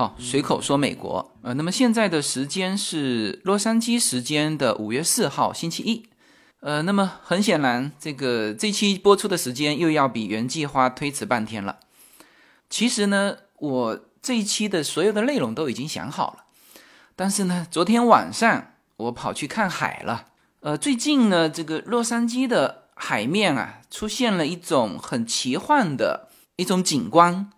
好，随口说美国，呃，那么现在的时间是洛杉矶时间的五月四号星期一，呃，那么很显然，这个这期播出的时间又要比原计划推迟半天了。其实呢，我这一期的所有的内容都已经想好了，但是呢，昨天晚上我跑去看海了。呃，最近呢，这个洛杉矶的海面啊，出现了一种很奇幻的一种景观，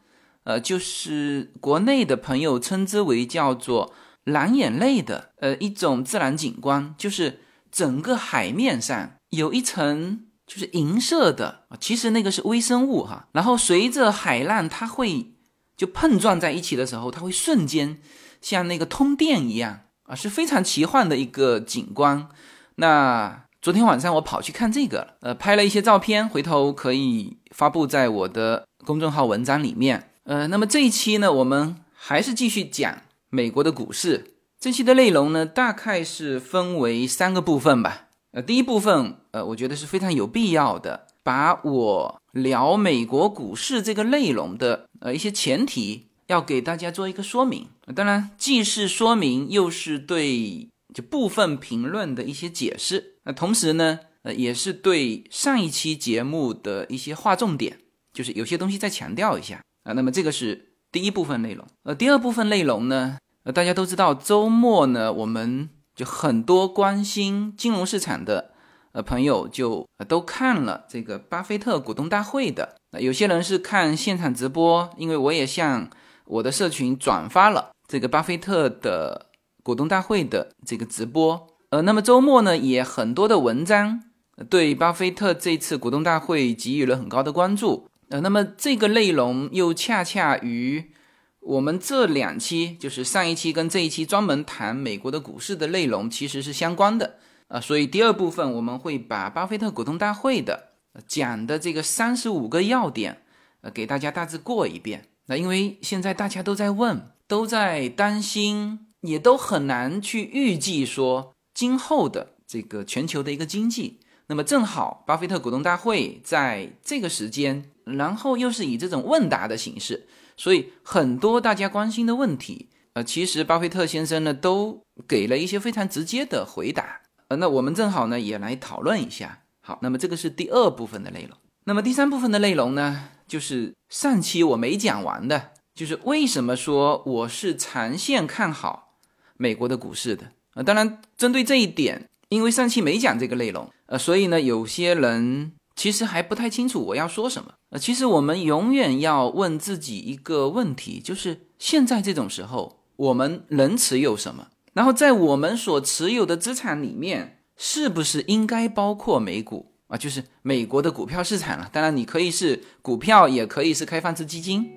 呃，就是国内的朋友称之为叫做蓝眼泪的，呃，一种自然景观，就是整个海面上有一层就是银色的，其实那个是微生物哈，然后随着海浪它会就碰撞在一起的时候，它会瞬间像那个通电一样啊，是非常奇幻的一个景观。那昨天晚上我跑去看这个呃，拍了一些照片，回头可以发布在我的公众号文章里面。呃，那么这一期呢，我们还是继续讲美国的股市。这期的内容呢，大概是分为三个部分吧。呃，第一部分，呃，我觉得是非常有必要的，把我聊美国股市这个内容的呃一些前提，要给大家做一个说明。当然，既是说明，又是对。就部分评论的一些解释，那同时呢，呃，也是对上一期节目的一些划重点，就是有些东西再强调一下啊。那么这个是第一部分内容，呃，第二部分内容呢，呃，大家都知道，周末呢，我们就很多关心金融市场的呃朋友就都看了这个巴菲特股东大会的，有些人是看现场直播，因为我也向我的社群转发了这个巴菲特的。股东大会的这个直播，呃，那么周末呢，也很多的文章对巴菲特这次股东大会给予了很高的关注，呃，那么这个内容又恰恰与我们这两期，就是上一期跟这一期专门谈美国的股市的内容其实是相关的，啊，所以第二部分我们会把巴菲特股东大会的讲的这个三十五个要点，呃，给大家大致过一遍。那因为现在大家都在问，都在担心。也都很难去预计说今后的这个全球的一个经济。那么正好，巴菲特股东大会在这个时间，然后又是以这种问答的形式，所以很多大家关心的问题，呃，其实巴菲特先生呢都给了一些非常直接的回答。呃，那我们正好呢也来讨论一下。好，那么这个是第二部分的内容。那么第三部分的内容呢，就是上期我没讲完的，就是为什么说我是长线看好。美国的股市的啊，当然针对这一点，因为上期没讲这个内容，呃，所以呢，有些人其实还不太清楚我要说什么。呃，其实我们永远要问自己一个问题，就是现在这种时候，我们能持有什么？然后在我们所持有的资产里面，是不是应该包括美股啊？就是美国的股票市场了。当然，你可以是股票，也可以是开放式基金，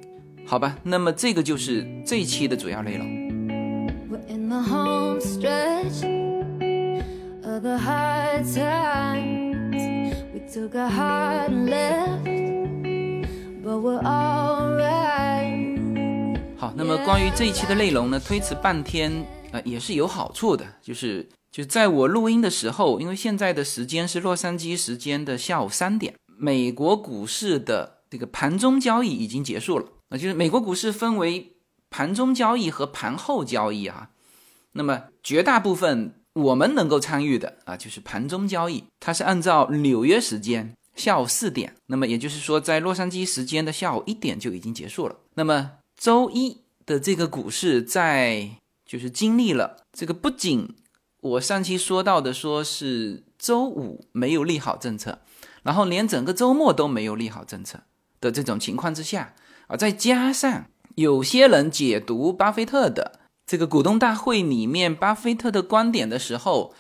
好吧？那么这个就是这一期的主要内容。好，那么关于这一期的内容呢，推迟半天，呃，也是有好处的，就是就在我录音的时候，因为现在的时间是洛杉矶时间的下午三点，美国股市的这个盘中交易已经结束了，啊，就是美国股市分为盘中交易和盘后交易啊。那么绝大部分我们能够参与的啊，就是盘中交易，它是按照纽约时间下午四点，那么也就是说在洛杉矶时间的下午一点就已经结束了。那么周一的这个股市在就是经历了这个，不仅我上期说到的说是周五没有利好政策，然后连整个周末都没有利好政策的这种情况之下啊，再加上有些人解读巴菲特的。这个股东大会里面，巴菲特的观点的时候，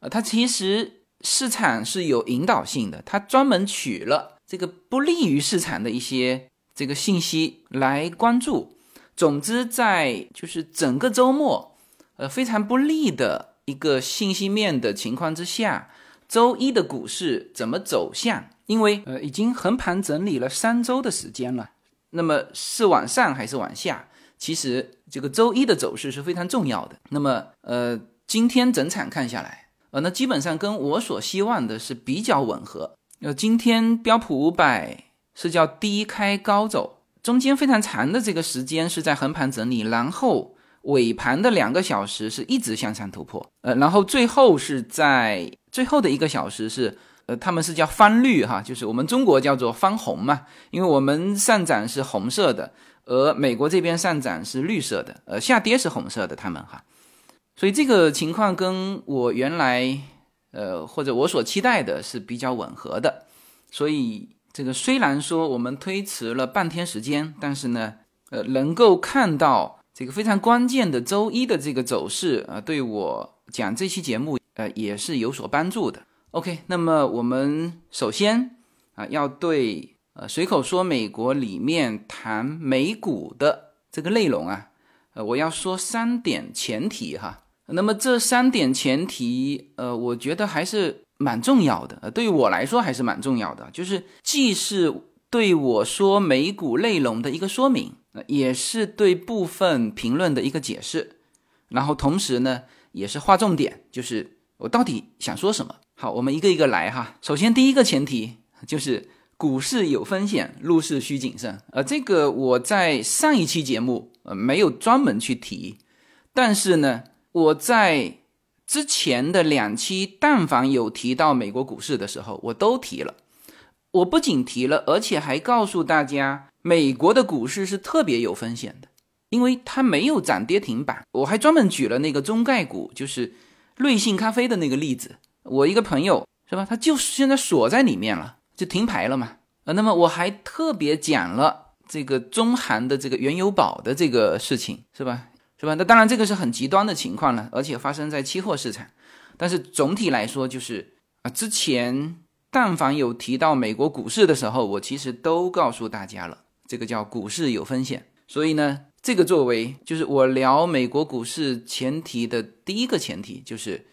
呃，他其实市场是有引导性的，他专门取了这个不利于市场的一些这个信息来关注。总之，在就是整个周末，呃，非常不利的一个信息面的情况之下，周一的股市怎么走向？因为呃，已经横盘整理了三周的时间了，那么是往上还是往下？其实这个周一的走势是非常重要的。那么，呃，今天整场看下来，呃，那基本上跟我所希望的是比较吻合。呃，今天标普五百是叫低开高走，中间非常长的这个时间是在横盘整理，然后尾盘的两个小时是一直向上突破，呃，然后最后是在最后的一个小时是，呃，他们是叫翻绿哈，就是我们中国叫做翻红嘛，因为我们上涨是红色的，而美国这边上涨是绿色的，呃，下跌是红色的，他们哈，所以这个情况跟我原来，呃，或者我所期待的是比较吻合的，所以。这个虽然说我们推迟了半天时间，但是呢，呃，能够看到这个非常关键的周一的这个走势啊，对我讲这期节目呃也是有所帮助的。OK，那么我们首先啊要对呃随口说美国里面谈美股的这个内容啊，呃我要说三点前提哈。那么这三点前提，呃，我觉得还是。蛮重要的，呃，对于我来说还是蛮重要的，就是既是对我说美股内容的一个说明，也是对部分评论的一个解释，然后同时呢，也是划重点，就是我到底想说什么。好，我们一个一个来哈。首先，第一个前提就是股市有风险，入市需谨慎。呃，这个我在上一期节目呃没有专门去提，但是呢，我在。之前的两期，但凡有提到美国股市的时候，我都提了。我不仅提了，而且还告诉大家，美国的股市是特别有风险的，因为它没有涨跌停板。我还专门举了那个中概股，就是瑞幸咖啡的那个例子。我一个朋友是吧，他就是现在锁在里面了，就停牌了嘛。呃，那么我还特别讲了这个中韩的这个原油宝的这个事情，是吧？是吧？那当然，这个是很极端的情况了，而且发生在期货市场。但是总体来说，就是啊，之前但凡有提到美国股市的时候，我其实都告诉大家了，这个叫股市有风险。所以呢，这个作为就是我聊美国股市前提的第一个前提，就是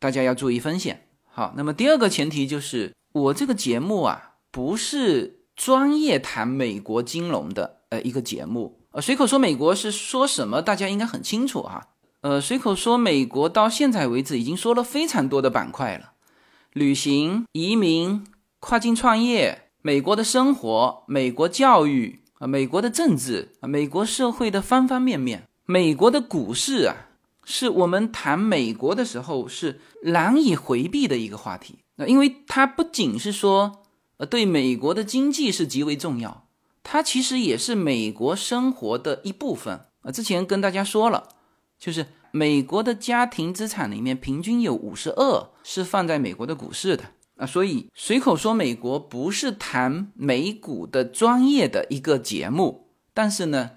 大家要注意风险。好，那么第二个前提就是我这个节目啊，不是专业谈美国金融的呃一个节目。呃，随口说美国是说什么？大家应该很清楚哈。呃，随口说美国到现在为止已经说了非常多的板块了：旅行、移民、跨境创业、美国的生活、美国教育啊、美国的政治啊、美国社会的方方面面。美国的股市啊，是我们谈美国的时候是难以回避的一个话题。那因为它不仅是说，呃，对美国的经济是极为重要。它其实也是美国生活的一部分啊。之前跟大家说了，就是美国的家庭资产里面平均有五十二是放在美国的股市的啊。所以随口说美国不是谈美股的专业的一个节目，但是呢，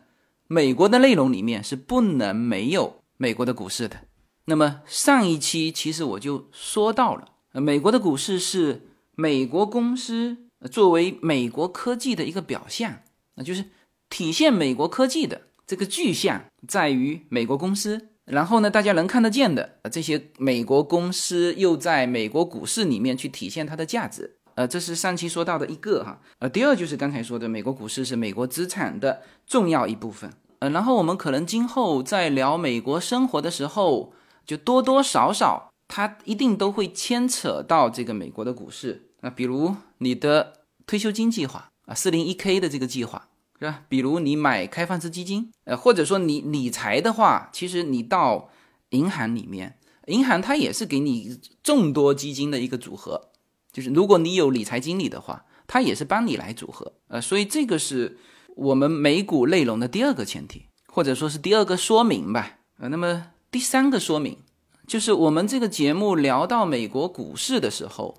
美国的内容里面是不能没有美国的股市的。那么上一期其实我就说到了，美国的股市是美国公司。作为美国科技的一个表象，那就是体现美国科技的这个具象在于美国公司。然后呢，大家能看得见的这些美国公司又在美国股市里面去体现它的价值。呃，这是上期说到的一个哈。呃，第二就是刚才说的，美国股市是美国资产的重要一部分。呃，然后我们可能今后在聊美国生活的时候，就多多少少它一定都会牵扯到这个美国的股市。那比如你的退休金计划啊，四零一 k 的这个计划是吧？比如你买开放式基金，呃，或者说你理财的话，其实你到银行里面，银行它也是给你众多基金的一个组合，就是如果你有理财经理的话，它也是帮你来组合，呃，所以这个是我们美股内容的第二个前提，或者说是第二个说明吧。呃，那么第三个说明就是我们这个节目聊到美国股市的时候。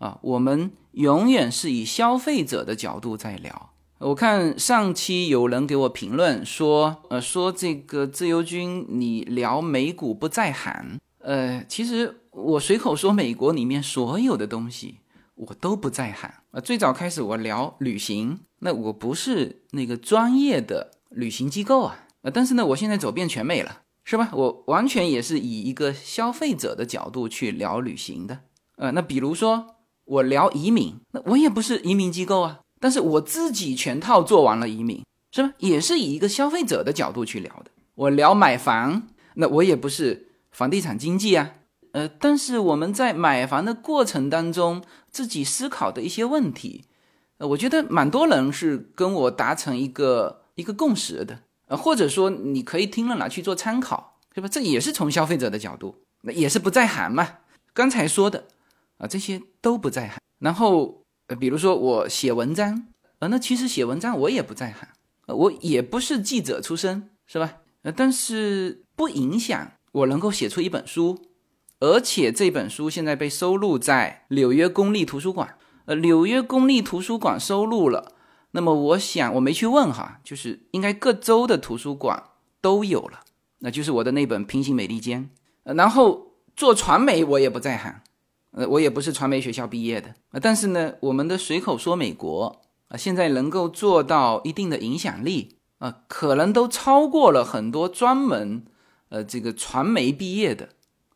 啊，我们永远是以消费者的角度在聊。我看上期有人给我评论说，呃，说这个自由军你聊美股不在行。呃，其实我随口说美国里面所有的东西我都不在行。呃，最早开始我聊旅行，那我不是那个专业的旅行机构啊。呃，但是呢，我现在走遍全美了，是吧？我完全也是以一个消费者的角度去聊旅行的。呃，那比如说。我聊移民，那我也不是移民机构啊，但是我自己全套做完了移民，是吧？也是以一个消费者的角度去聊的。我聊买房，那我也不是房地产经济啊，呃，但是我们在买房的过程当中，自己思考的一些问题，呃，我觉得蛮多人是跟我达成一个一个共识的，呃，或者说你可以听了拿去做参考，对吧？这也是从消费者的角度，那也是不在行嘛。刚才说的啊，这些都不在行。然后，呃，比如说我写文章，呃，那其实写文章我也不在行，我也不是记者出身，是吧？呃，但是不影响我能够写出一本书，而且这本书现在被收录在纽约公立图书馆。呃，纽约公立图书馆收录了，那么我想我没去问哈，就是应该各州的图书馆都有了，那就是我的那本《平行美利坚》。呃，然后做传媒我也不在行，呃，我也不是传媒学校毕业的呃，但是呢，我们的随口说美国啊，现在能够做到一定的影响力啊，可能都超过了很多专门呃这个传媒毕业的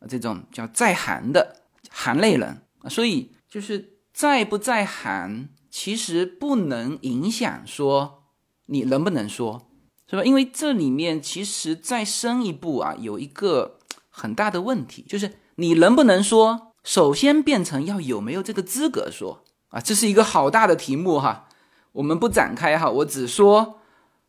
这种叫在行的行内人啊，所以就是。在不在行，其实不能影响说你能不能说，是吧？因为这里面其实再深一步啊，有一个很大的问题，就是你能不能说，首先变成要有没有这个资格说啊，这是一个好大的题目哈。我们不展开哈，我只说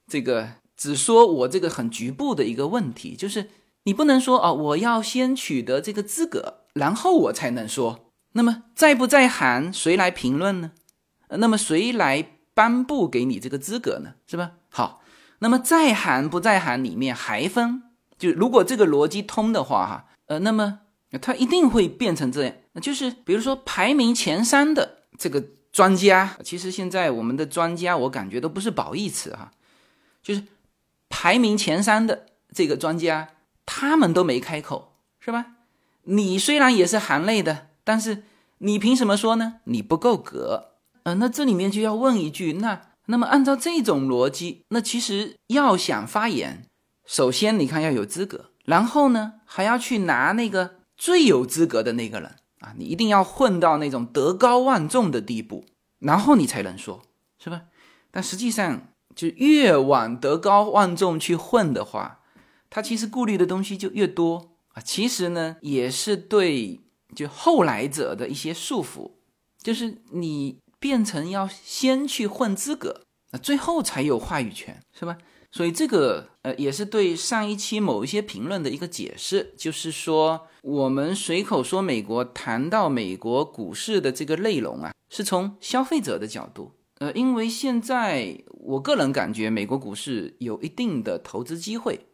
这个，只说我这个很局部的一个问题，就是你不能说啊，我要先取得这个资格，然后我才能说。那么在不在行，谁来评论呢？那么谁来颁布给你这个资格呢？是吧？好，那么在行不在行里面还分，就如果这个逻辑通的话，哈，呃，那么它一定会变成这样，就是比如说排名前三的这个专家，其实现在我们的专家，我感觉都不是褒义词哈，就是排名前三的这个专家，他们都没开口，是吧？你虽然也是行内的。但是你凭什么说呢？你不够格，呃，那这里面就要问一句，那那么按照这种逻辑，那其实要想发言，首先你看要有资格，然后呢还要去拿那个最有资格的那个人啊，你一定要混到那种德高望重的地步，然后你才能说，是吧？但实际上就越往德高望重去混的话，他其实顾虑的东西就越多啊。其实呢，也是对。就后来者的一些束缚，就是你变成要先去混资格，那最后才有话语权，是吧？所以这个呃也是对上一期某一些评论的一个解释，就是说我们随口说美国谈到美国股市的这个内容啊，是从消费者的角度，呃，因为现在我个人感觉美国股市有一定的投资机会，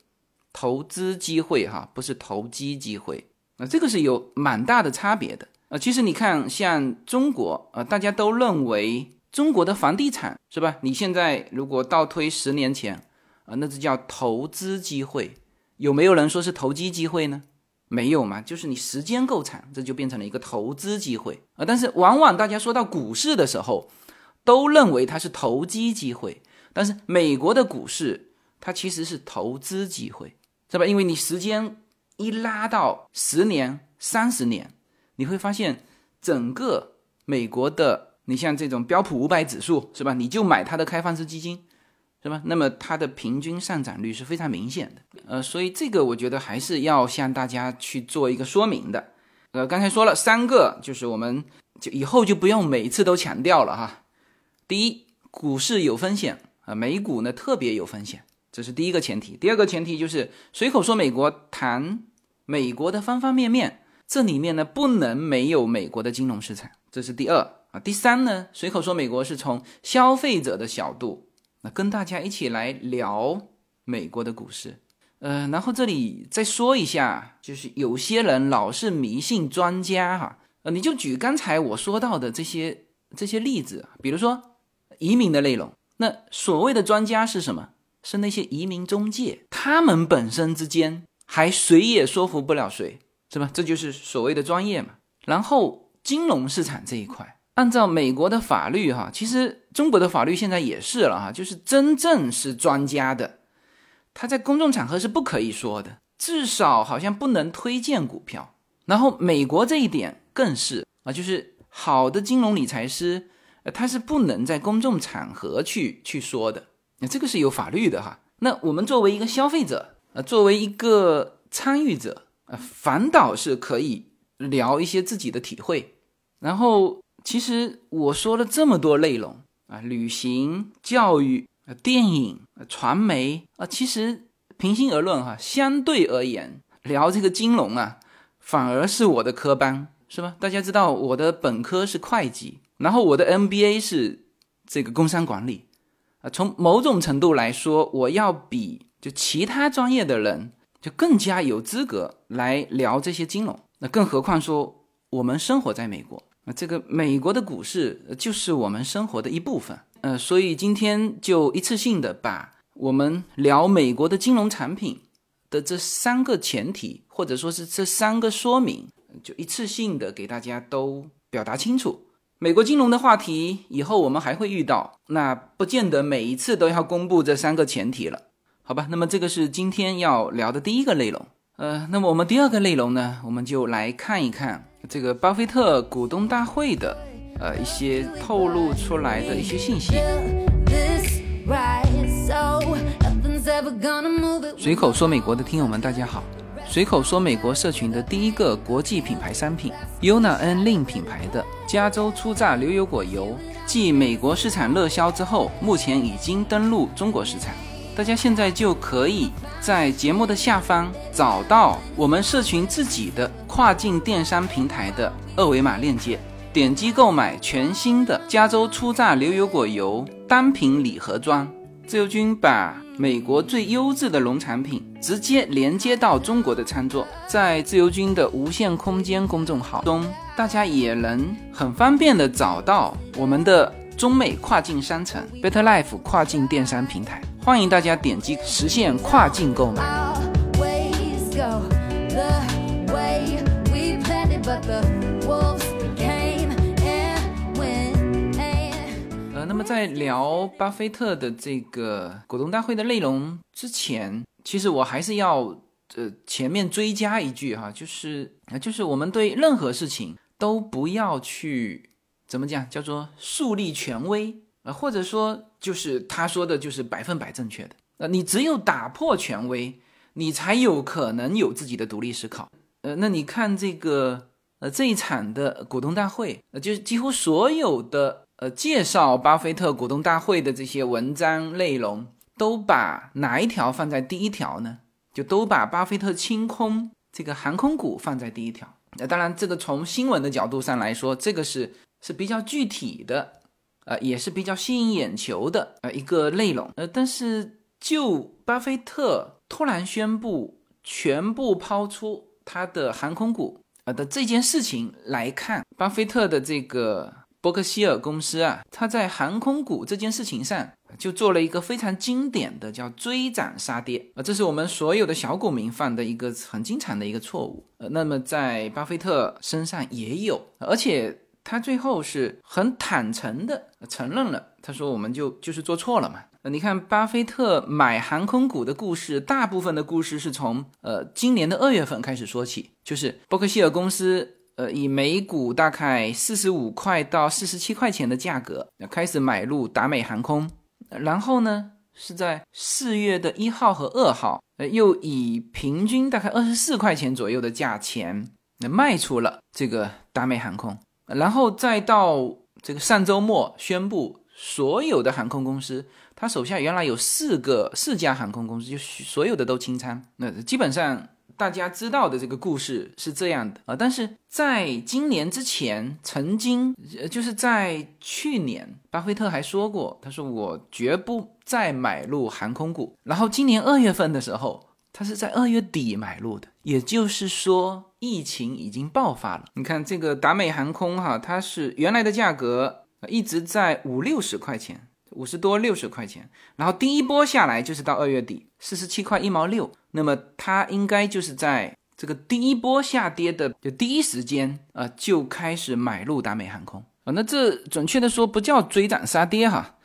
投资机会哈，不是投机机会。那这个是有蛮大的差别的啊！其实你看，像中国啊，大家都认为中国的房地产是吧？你现在如果倒推十年前啊，那这叫投资机会，有没有人说是投机机会呢？没有嘛，就是你时间够长，这就变成了一个投资机会啊！但是往往大家说到股市的时候，都认为它是投机机会，但是美国的股市它其实是投资机会，是吧？因为你时间。一拉到十年、三十年，你会发现整个美国的，你像这种标普五百指数是吧？你就买它的开放式基金，是吧？那么它的平均上涨率是非常明显的。呃，所以这个我觉得还是要向大家去做一个说明的。呃，刚才说了三个，就是我们就以后就不用每次都强调了哈。第一，股市有风险啊，美股呢特别有风险，这是第一个前提。第二个前提就是随口说美国谈。美国的方方面面，这里面呢不能没有美国的金融市场，这是第二啊。第三呢，随口说美国是从消费者的角度，那跟大家一起来聊美国的股市。呃，然后这里再说一下，就是有些人老是迷信专家哈，呃，你就举刚才我说到的这些这些例子，比如说移民的内容，那所谓的专家是什么？是那些移民中介，他们本身之间。还谁也说服不了谁，是吧？这就是所谓的专业嘛。然后金融市场这一块，按照美国的法律哈，其实中国的法律现在也是了哈，就是真正是专家的，他在公众场合是不可以说的，至少好像不能推荐股票。然后美国这一点更是啊，就是好的金融理财师，呃，他是不能在公众场合去去说的，那这个是有法律的哈。那我们作为一个消费者。呃，作为一个参与者，呃，反倒是可以聊一些自己的体会。然后，其实我说了这么多内容，啊，旅行、教育、电影、传媒啊，其实平心而论哈，相对而言，聊这个金融啊，反而是我的科班，是吧？大家知道我的本科是会计，然后我的 MBA 是这个工商管理啊，从某种程度来说，我要比就其他专业的人就更加有资格来聊这些金融。那更何况说我们生活在美国。那这个美国的股市就是我们生活的一部分，呃，所以今天就一次性的把我们聊美国的金融产品的这三个前提，或者说是这三个说明，就一次性的给大家都表达清楚。美国金融的话题以后我们还会遇到，那不见得每一次都要公布这三个前提了，好吧？那么这个是今天要聊的第一个内容，呃，那么我们第二个内容呢，我们就来看一看。这个巴菲特股东大会的，呃，一些透露出来的一些信息。随口说美国的听友们，大家好。随口说美国社群的第一个国际品牌商品，Yona N Lin 品牌的加州初榨牛油果油，继美国市场热销之后，目前已经登陆中国市场。大家现在就可以在节目的下方找到我们社群自己的跨境电商平台的二维码链接，点击购买全新的加州初榨牛油果油单品礼盒装。自由军把美国最优质的农产品直接连接到中国的餐桌，在自由军的无限空间公众号中，大家也能很方便的找到我们的中美跨境商城 Better Life 跨境电商平台。欢迎大家点击实现跨境购买。呃，那么在聊巴菲特的这个股东大会的内容之前，其实我还是要呃前面追加一句哈，就是啊，就是我们对任何事情都不要去怎么讲，叫做树立权威。呃，或者说就是他说的，就是百分百正确的。呃，你只有打破权威，你才有可能有自己的独立思考。呃，那你看这个呃这一场的股东大会，呃，就是几乎所有的呃介绍巴菲特股东大会的这些文章内容，都把哪一条放在第一条呢？就都把巴菲特清空这个航空股放在第一条。那当然，这个从新闻的角度上来说，这个是是比较具体的。呃，也是比较吸引眼球的呃一个内容，呃，但是就巴菲特突然宣布全部抛出他的航空股啊的这件事情来看，巴菲特的这个伯克希尔公司啊，他在航空股这件事情上就做了一个非常经典的叫追涨杀跌啊，这是我们所有的小股民犯的一个很经常的一个错误，呃，那么在巴菲特身上也有，而且。他最后是很坦诚的承认了，他说我们就就是做错了嘛。你看巴菲特买航空股的故事，大部分的故事是从呃今年的二月份开始说起，就是伯克希尔公司呃以每股大概四十五块到四十七块钱的价格开始买入达美航空，然后呢是在四月的一号和二号，呃又以平均大概二十四块钱左右的价钱卖出了这个达美航空。然后再到这个上周末宣布，所有的航空公司，他手下原来有四个四家航空公司，就所有的都清仓。那基本上大家知道的这个故事是这样的啊。但是在今年之前，曾经就是在去年，巴菲特还说过，他说我绝不再买入航空股。然后今年二月份的时候。他是在二月底买入的，也就是说疫情已经爆发了。你看这个达美航空哈，它是原来的价格一直在五六十块钱，五十多六十块钱，然后第一波下来就是到二月底四十七块一毛六，那么它应该就是在这个第一波下跌的就第一时间啊就开始买入达美航空啊，那这准确的说不叫追涨杀跌哈，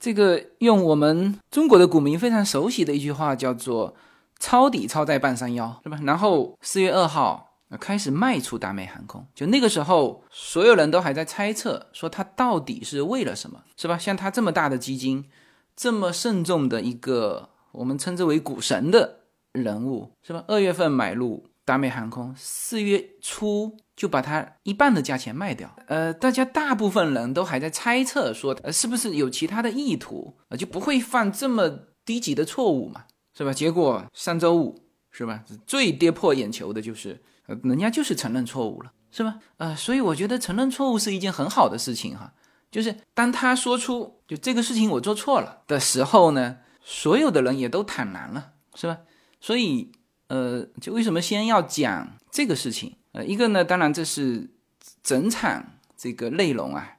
这个用我们中国的股民非常熟悉的一句话叫做。抄底抄在半山腰是吧？然后四月二号开始卖出达美航空，就那个时候所有人都还在猜测，说他到底是为了什么，是吧？像他这么大的基金，这么慎重的一个我们称之为股神的人物，是吧？二月份买入达美航空，四月初就把它一半的价钱卖掉。呃，大家大部分人都还在猜测说，呃，是不是有其他的意图啊？就不会犯这么低级的错误嘛，是吧？结果上周五是吧？最跌破眼球的就是，呃，人家就是承认错误了，是吧？呃，所以我觉得承认错误是一件很好的事情哈。就是当他说出就这个事情我做错了的时候呢，所有的人也都坦然了，是吧？所以，呃，就为什么先要讲这个事情？呃，一个呢，当然这是整场这个内容啊，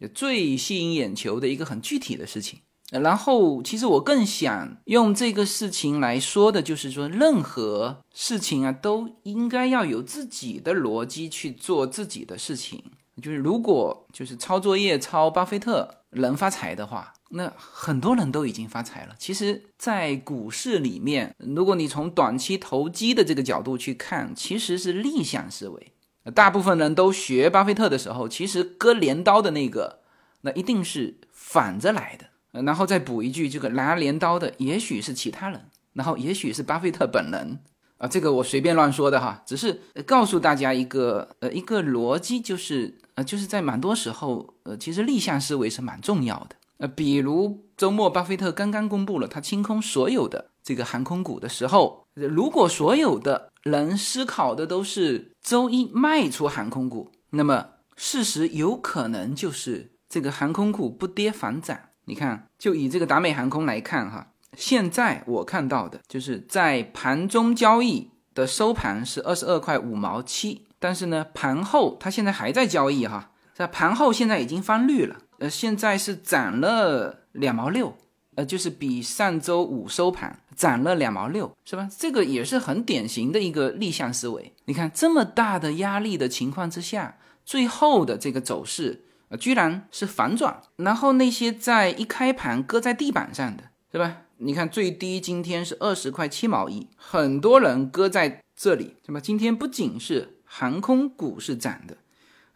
就最吸引眼球的一个很具体的事情。然后，其实我更想用这个事情来说的，就是说，任何事情啊，都应该要有自己的逻辑去做自己的事情。就是如果就是抄作业抄巴菲特能发财的话。那很多人都已经发财了。其实，在股市里面，如果你从短期投机的这个角度去看，其实是逆向思维。大部分人都学巴菲特的时候，其实割镰刀的那个，那一定是反着来的。然后再补一句，这个拿镰刀的也许是其他人，然后也许是巴菲特本人啊。这个我随便乱说的哈，只是告诉大家一个呃一个逻辑，就是呃就是在蛮多时候，呃其实逆向思维是蛮重要的。呃，比如周末巴菲特刚刚公布了他清空所有的这个航空股的时候，如果所有的人思考的都是周一卖出航空股，那么事实有可能就是这个航空股不跌反涨。你看，就以这个达美航空来看哈，现在我看到的就是在盘中交易的收盘是二十二块五毛七，但是呢，盘后它现在还在交易哈，在盘后现在已经翻绿了。呃，现在是涨了两毛六，呃，就是比上周五收盘涨了两毛六，是吧？这个也是很典型的一个逆向思维。你看这么大的压力的情况之下，最后的这个走势，呃，居然是反转。然后那些在一开盘搁在地板上的，是吧？你看最低今天是二十块七毛一，很多人搁在这里，是吧？今天不仅是航空股是涨的。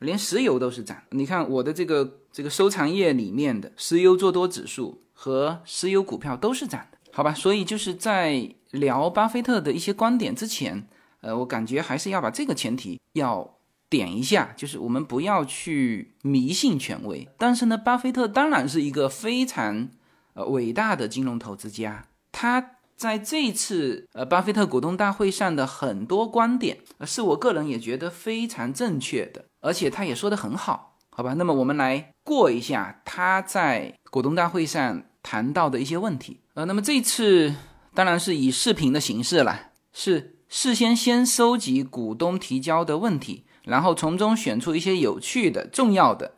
连石油都是涨，你看我的这个这个收藏页里面的石油做多指数和石油股票都是涨的，好吧？所以就是在聊巴菲特的一些观点之前，呃，我感觉还是要把这个前提要点一下，就是我们不要去迷信权威。但是呢，巴菲特当然是一个非常呃伟大的金融投资家，他在这次呃巴菲特股东大会上的很多观点，是我个人也觉得非常正确的。而且他也说的很好，好吧？那么我们来过一下他在股东大会上谈到的一些问题。呃，那么这次当然是以视频的形式了，是事先先收集股东提交的问题，然后从中选出一些有趣的、重要的，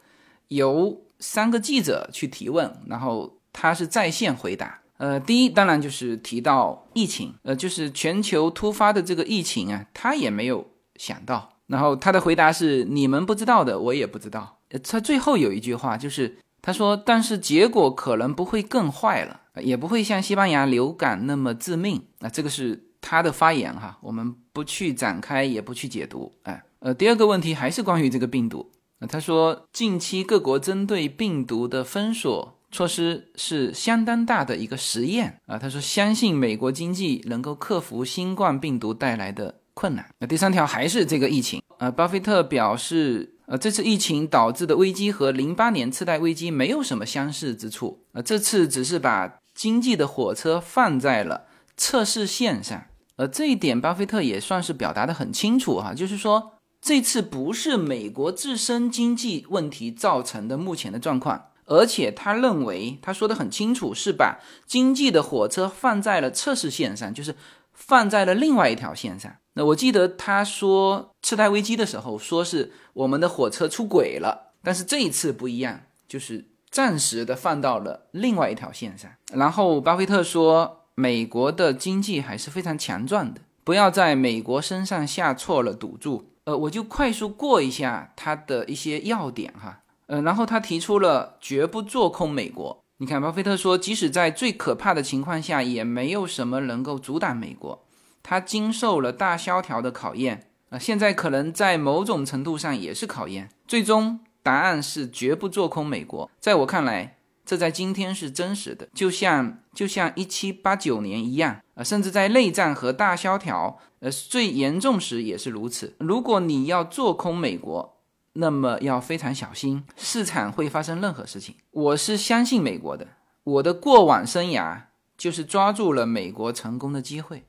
由三个记者去提问，然后他是在线回答。呃，第一当然就是提到疫情，呃，就是全球突发的这个疫情啊，他也没有想到。然后他的回答是：“你们不知道的，我也不知道。”他最后有一句话，就是他说：“但是结果可能不会更坏了，也不会像西班牙流感那么致命。”那这个是他的发言哈，我们不去展开，也不去解读。哎，呃，第二个问题还是关于这个病毒。那他说，近期各国针对病毒的封锁措施是相当大的一个实验啊。他说，相信美国经济能够克服新冠病毒带来的。困难。那第三条还是这个疫情。呃，巴菲特表示，呃，这次疫情导致的危机和零八年次贷危机没有什么相似之处。呃，这次只是把经济的火车放在了测试线上。呃，这一点巴菲特也算是表达的很清楚哈，就是说这次不是美国自身经济问题造成的目前的状况，而且他认为他说的很清楚，是把经济的火车放在了测试线上，就是放在了另外一条线上。那我记得他说次贷危机的时候，说是我们的火车出轨了，但是这一次不一样，就是暂时的放到了另外一条线上。然后巴菲特说，美国的经济还是非常强壮的，不要在美国身上下错了赌注。呃，我就快速过一下他的一些要点哈。呃，然后他提出了绝不做空美国。你看，巴菲特说，即使在最可怕的情况下，也没有什么能够阻挡美国。他经受了大萧条的考验啊，现在可能在某种程度上也是考验。最终答案是绝不做空美国。在我看来，这在今天是真实的，就像就像一七八九年一样啊，甚至在内战和大萧条呃最严重时也是如此。如果你要做空美国，那么要非常小心，市场会发生任何事情。我是相信美国的，我的过往生涯就是抓住了美国成功的机会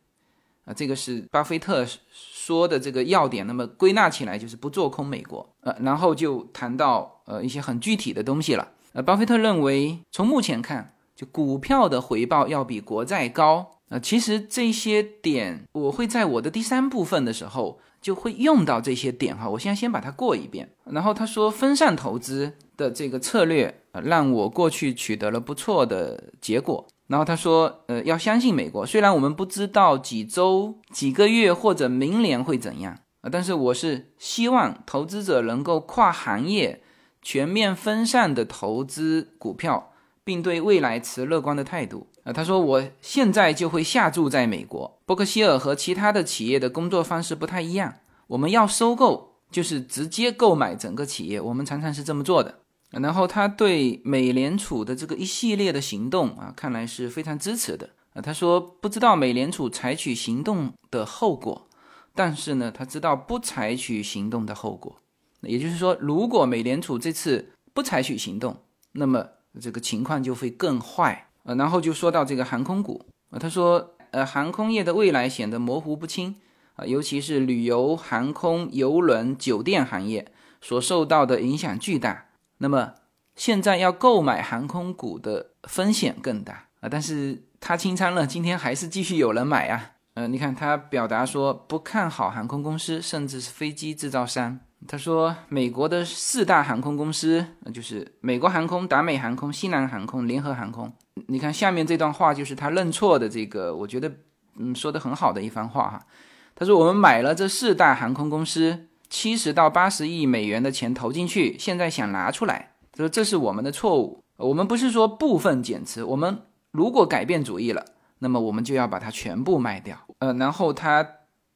啊，这个是巴菲特说的这个要点。那么归纳起来就是不做空美国，呃，然后就谈到呃一些很具体的东西了。呃，巴菲特认为，从目前看，就股票的回报要比国债高。呃，其实这些点我会在我的第三部分的时候就会用到这些点哈。我现在先把它过一遍。然后他说，分散投资的这个策略呃，让我过去取得了不错的结果。然后他说，呃，要相信美国，虽然我们不知道几周、几个月或者明年会怎样啊，但是我是希望投资者能够跨行业。全面分散的投资股票，并对未来持乐观的态度。啊，他说：“我现在就会下注在美国。伯克希尔和其他的企业的工作方式不太一样。我们要收购，就是直接购买整个企业。我们常常是这么做的。然后他对美联储的这个一系列的行动啊，看来是非常支持的。啊，他说不知道美联储采取行动的后果，但是呢，他知道不采取行动的后果。”也就是说，如果美联储这次不采取行动，那么这个情况就会更坏。呃，然后就说到这个航空股啊，他说，呃，航空业的未来显得模糊不清啊，尤其是旅游、航空、邮轮、酒店行业所受到的影响巨大。那么现在要购买航空股的风险更大啊，但是他清仓了，今天还是继续有人买啊。呃，你看他表达说不看好航空公司，甚至是飞机制造商。他说，美国的四大航空公司，就是美国航空、达美航空、西南航空、联合航空。你看下面这段话，就是他认错的这个，我觉得，嗯，说的很好的一番话哈。他说，我们买了这四大航空公司七十到八十亿美元的钱投进去，现在想拿出来，他说这是我们的错误。我们不是说部分减持，我们如果改变主意了，那么我们就要把它全部卖掉。呃，然后他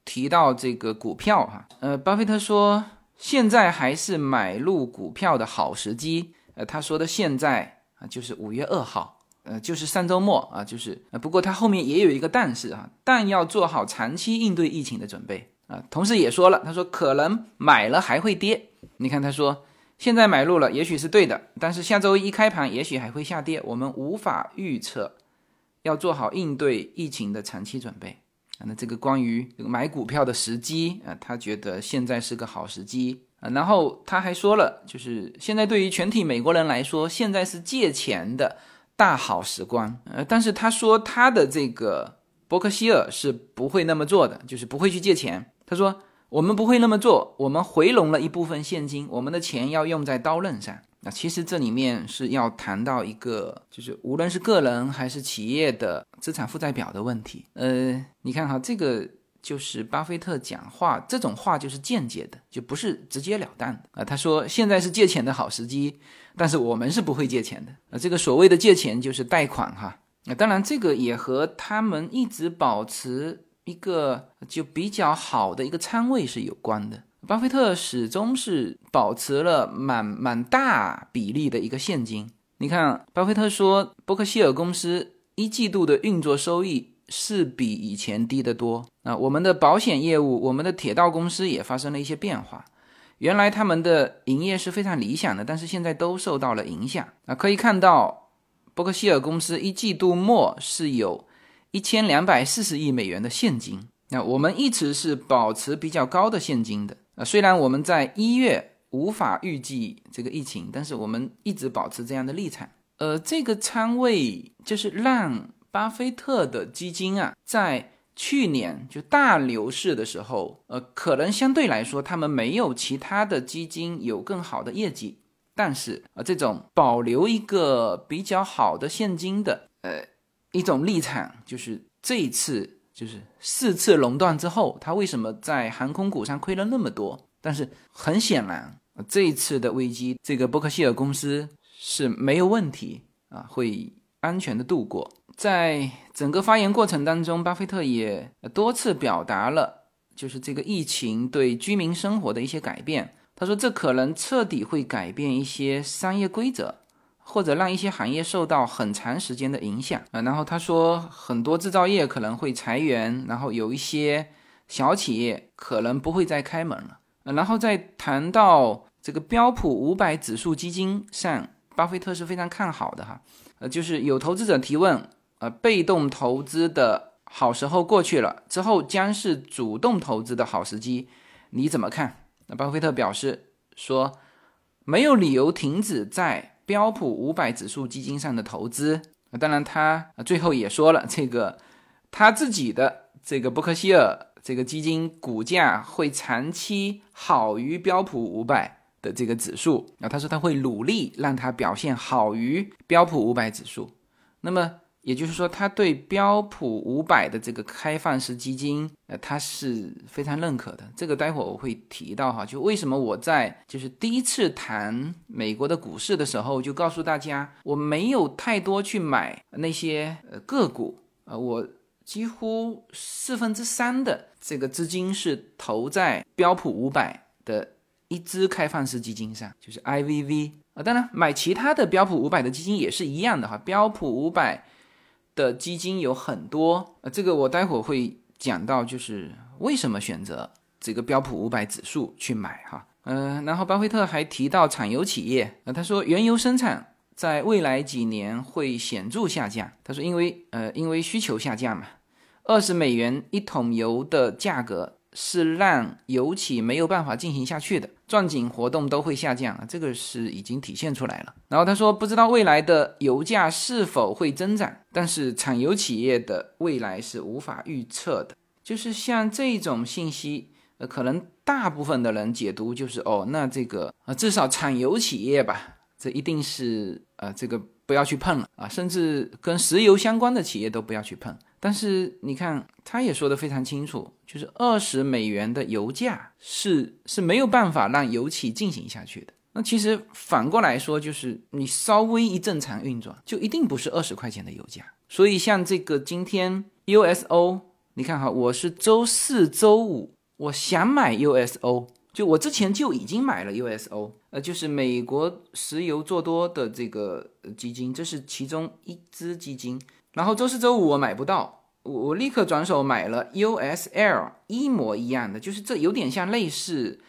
提到这个股票哈，呃，巴菲特说。现在还是买入股票的好时机。呃，他说的现在啊，就是五月二号，呃，就是上周末啊，就是，不过他后面也有一个但是啊，但要做好长期应对疫情的准备啊。同时也说了，他说可能买了还会跌。你看他说现在买入了，也许是对的，但是下周一开盘也许还会下跌，我们无法预测，要做好应对疫情的长期准备。那这个关于这个买股票的时机啊，他觉得现在是个好时机啊。然后他还说了，就是现在对于全体美国人来说，现在是借钱的大好时光。呃，但是他说他的这个伯克希尔是不会那么做的，就是不会去借钱。他说我们不会那么做，我们回笼了一部分现金，我们的钱要用在刀刃上。那其实这里面是要谈到一个，就是无论是个人还是企业的资产负债表的问题。呃，你看哈，这个就是巴菲特讲话这种话就是间接的，就不是直截了当的啊。他说现在是借钱的好时机，但是我们是不会借钱的啊。这个所谓的借钱就是贷款哈。那当然这个也和他们一直保持一个就比较好的一个仓位是有关的。巴菲特始终是保持了蛮蛮大比例的一个现金。你看，巴菲特说，伯克希尔公司一季度的运作收益是比以前低得多。啊，我们的保险业务，我们的铁道公司也发生了一些变化。原来他们的营业是非常理想的，但是现在都受到了影响。啊，可以看到，伯克希尔公司一季度末是有一千两百四十亿美元的现金。那我们一直是保持比较高的现金的。啊，虽然我们在一月无法预计这个疫情，但是我们一直保持这样的立场。呃，这个仓位就是让巴菲特的基金啊，在去年就大牛市的时候，呃，可能相对来说他们没有其他的基金有更好的业绩，但是啊，这种保留一个比较好的现金的呃一种立场，就是这一次。就是四次垄断之后，他为什么在航空股上亏了那么多？但是很显然，这一次的危机，这个伯克希尔公司是没有问题啊，会安全的度过。在整个发言过程当中，巴菲特也多次表达了，就是这个疫情对居民生活的一些改变。他说，这可能彻底会改变一些商业规则，或者让一些行业受到很长时间的影响啊。然后他说，很多制造业可能会裁员，然后有一些小企业可能不会再开门了。然后再谈到这个标普五百指数基金上，巴菲特是非常看好的哈。呃，就是有投资者提问，呃，被动投资的好时候过去了，之后将是主动投资的好时机，你怎么看？那巴菲特表示说，没有理由停止在标普五百指数基金上的投资。当然，他最后也说了，这个他自己的这个伯克希尔这个基金股价会长期好于标普五百。的这个指数啊，他说他会努力让它表现好于标普五百指数。那么也就是说，他对标普五百的这个开放式基金，呃，他是非常认可的。这个待会我会提到哈，就为什么我在就是第一次谈美国的股市的时候，就告诉大家我没有太多去买那些呃个股啊，我几乎四分之三的这个资金是投在标普五百的。一支开放式基金上就是 IVV 啊，当然买其他的标普五百的基金也是一样的哈。标普五百的基金有很多呃，这个我待会儿会讲到，就是为什么选择这个标普五百指数去买哈。嗯，然后巴菲特还提到产油企业呃，他说原油生产在未来几年会显著下降。他说因为呃因为需求下降嘛，二十美元一桶油的价格。是让油企没有办法进行下去的，钻井活动都会下降啊，这个是已经体现出来了。然后他说，不知道未来的油价是否会增长，但是产油企业的未来是无法预测的。就是像这种信息，呃，可能大部分的人解读就是哦，那这个啊，至少产油企业吧，这一定是呃，这个不要去碰了啊，甚至跟石油相关的企业都不要去碰。但是你看，他也说的非常清楚，就是二十美元的油价是是没有办法让油企进行下去的。那其实反过来说，就是你稍微一正常运转，就一定不是二十块钱的油价。所以像这个今天 USO，你看哈，我是周四周五，我想买 USO，就我之前就已经买了 USO，呃，就是美国石油做多的这个基金，这是其中一支基金。然后周四周五我买不到，我我立刻转手买了 USL 一模一样的，就是这有点像类似，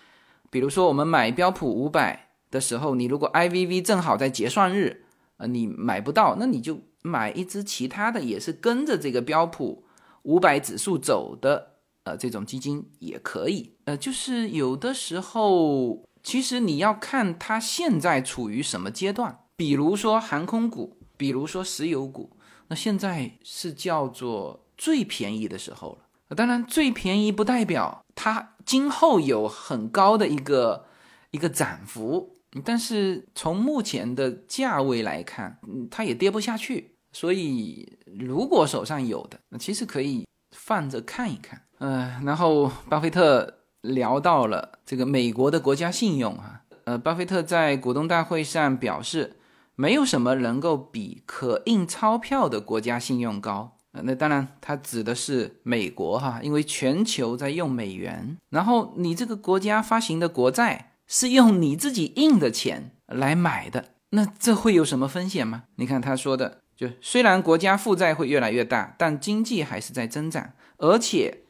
比如说我们买标普五百的时候，你如果 IVV 正好在结算日，呃，你买不到，那你就买一只其他的，也是跟着这个标普五百指数走的，呃，这种基金也可以。就是有的时候，其实你要看它现在处于什么阶段，比如说航空股，比如说石油股。那现在是叫做最便宜的时候了。当然，最便宜不代表它今后有很高的一个一个涨幅，但是从目前的价位来看，它也跌不下去。所以，如果手上有的，那其实可以放着看一看。嗯，然后巴菲特聊到了这个美国的国家信用啊，呃，巴菲特在股东大会上表示。没有什么能够比可印钞票的国家信用高那当然，他指的是美国哈，因为全球在用美元，然后你这个国家发行的国债是用你自己印的钱来买的，那这会有什么风险吗？你看他说的，就虽然国家负债会越来越大，但经济还是在增长，而且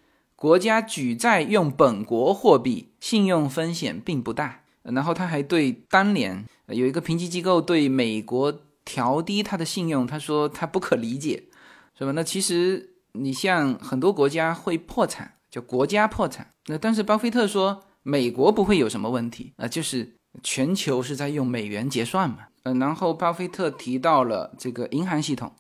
国家举债用本国货币，信用风险并不大。然后他还对当年有一个评级机构对美国调低他的信用，他说他不可理解，是吧？那其实你像很多国家会破产，叫国家破产。那但是巴菲特说美国不会有什么问题啊，就是全球是在用美元结算嘛。嗯，然后巴菲特提到了这个银行系统，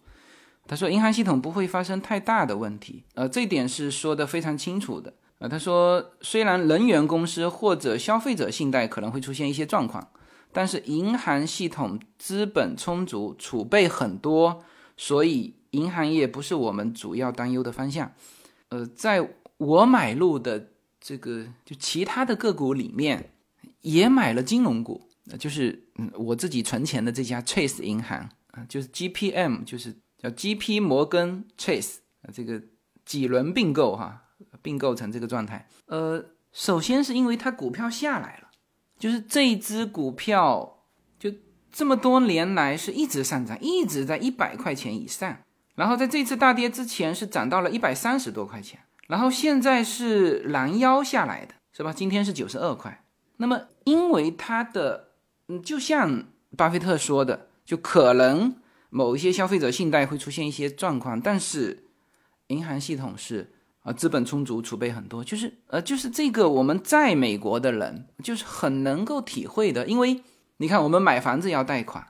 他说银行系统不会发生太大的问题，呃，这点是说的非常清楚的。啊，他说，虽然能源公司或者消费者信贷可能会出现一些状况，但是银行系统资本充足，储备很多，所以银行业不是我们主要担忧的方向。呃，在我买入的这个就其他的个股里面，也买了金融股，就是嗯我自己存钱的这家 Chase 银行啊，就是 GPM，就是叫 GP 摩根 Chase，这个几轮并购哈。并构成这个状态，呃，首先是因为它股票下来了，就是这一只股票就这么多年来是一直上涨，一直在一百块钱以上。然后在这次大跌之前是涨到了一百三十多块钱，然后现在是拦腰下来的，是吧？今天是九十二块。那么因为它的，嗯，就像巴菲特说的，就可能某一些消费者信贷会出现一些状况，但是银行系统是啊，资本充足，储备很多，就是呃，就是这个我们在美国的人就是很能够体会的，因为你看我们买房子要贷款，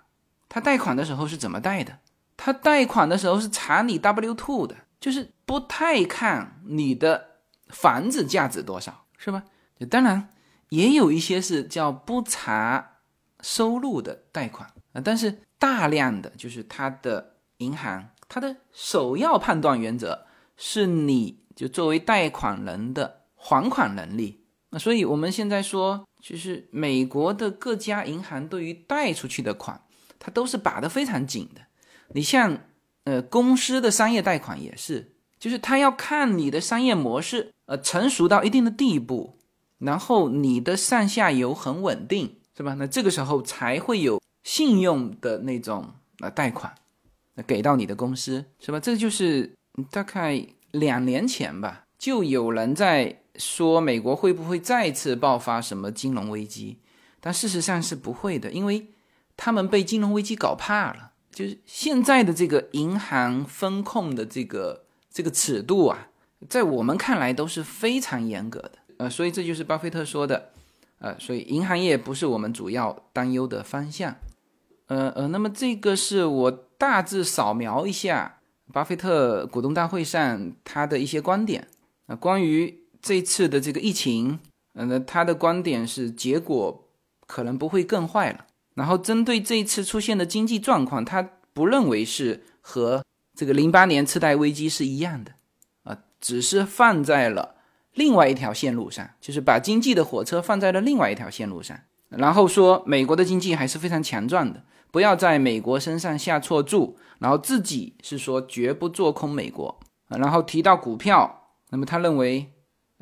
他贷款的时候是怎么贷的？他贷款的时候是查你 W two 的，就是不太看你的房子价值多少，是吧？当然也有一些是叫不查收入的贷款啊，但是大量的就是他的银行，它的首要判断原则是你就作为贷款人的还款能力。那所以我们现在说，就是美国的各家银行对于贷出去的款，它都是把的非常紧的。你像，呃，公司的商业贷款也是，就是他要看你的商业模式，呃，成熟到一定的地步，然后你的上下游很稳定，是吧？那这个时候才会有信用的那种呃贷款，给到你的公司，是吧？这就是大概两年前吧，就有人在说美国会不会再次爆发什么金融危机，但事实上是不会的，因为他们被金融危机搞怕了。就是现在的这个银行风控的这个这个尺度啊，在我们看来都是非常严格的，呃，所以这就是巴菲特说的，呃，所以银行业不是我们主要担忧的方向，呃呃，那么这个是我大致扫描一下巴菲特股东大会上他的一些观点，啊，关于这次的这个疫情，呃，他的观点是结果可能不会更坏了。然后针对这一次出现的经济状况，他不认为是和这个零八年次贷危机是一样的，啊，只是放在了另外一条线路上，就是把经济的火车放在了另外一条线路上。然后说美国的经济还是非常强壮的，不要在美国身上下错注。然后自己是说绝不做空美国。然后提到股票，那么他认为，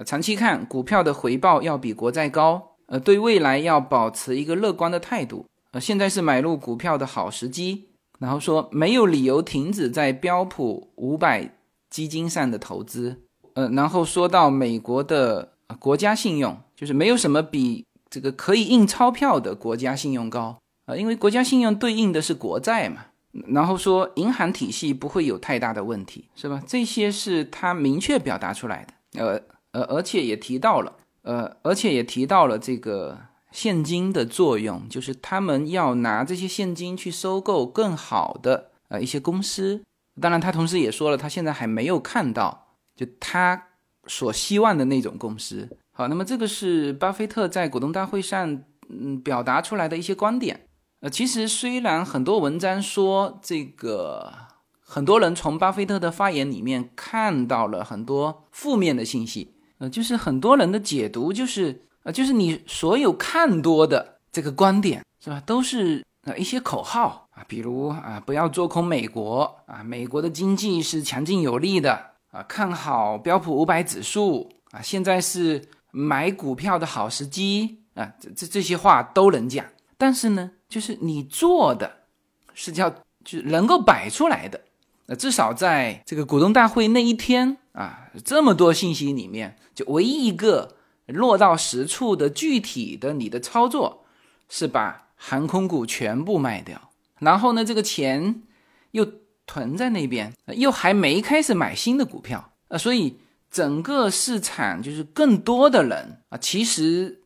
长期看股票的回报要比国债高，呃，对未来要保持一个乐观的态度。呃，现在是买入股票的好时机。然后说没有理由停止在标普五百基金上的投资。呃，然后说到美国的国家信用，就是没有什么比这个可以印钞票的国家信用高啊，因为国家信用对应的是国债嘛。然后说银行体系不会有太大的问题，是吧？这些是他明确表达出来的。呃呃，而且也提到了，呃，而且也提到了这个。现金的作用就是他们要拿这些现金去收购更好的呃一些公司。当然，他同时也说了，他现在还没有看到就他所希望的那种公司。好，那么这个是巴菲特在股东大会上嗯表达出来的一些观点。呃，其实虽然很多文章说这个很多人从巴菲特的发言里面看到了很多负面的信息，呃，就是很多人的解读就是。呃，就是你所有看多的这个观点是吧，都是啊一些口号啊，比如啊不要做空美国啊，美国的经济是强劲有力的啊，看好标普五百指数啊，现在是买股票的好时机啊，这这这些话都能讲，但是呢，就是你做的是叫就是能够摆出来的，那至少在这个股东大会那一天啊，这么多信息里面，就唯一一个。落到实处的具体的你的操作是把航空股全部卖掉，然后呢，这个钱又囤在那边，又还没开始买新的股票啊，所以整个市场就是更多的人啊，其实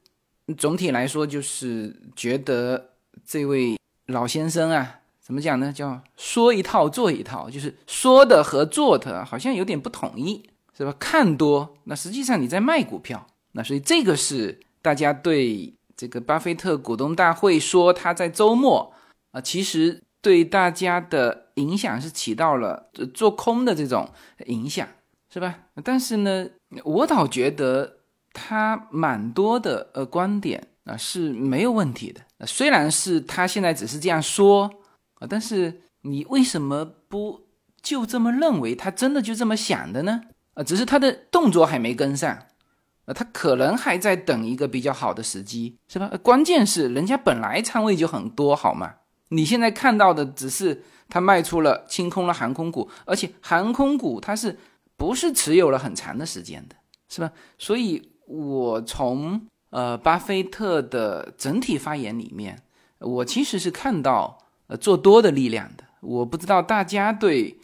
总体来说就是觉得这位老先生啊，怎么讲呢？叫说一套做一套，就是说的和做的好像有点不统一，是吧？看多，那实际上你在卖股票。那所以这个是大家对这个巴菲特股东大会说他在周末啊，其实对大家的影响是起到了做空的这种影响，是吧？但是呢，我倒觉得他蛮多的呃观点啊是没有问题的。虽然是他现在只是这样说啊，但是你为什么不就这么认为？他真的就这么想的呢？啊，只是他的动作还没跟上。啊，他可能还在等一个比较好的时机，是吧？关键是人家本来仓位就很多，好吗？你现在看到的只是他卖出了清空了航空股，而且航空股它是不是持有了很长的时间的，是吧？所以我从呃巴菲特的整体发言里面，我其实是看到呃做多的力量的。我不知道大家对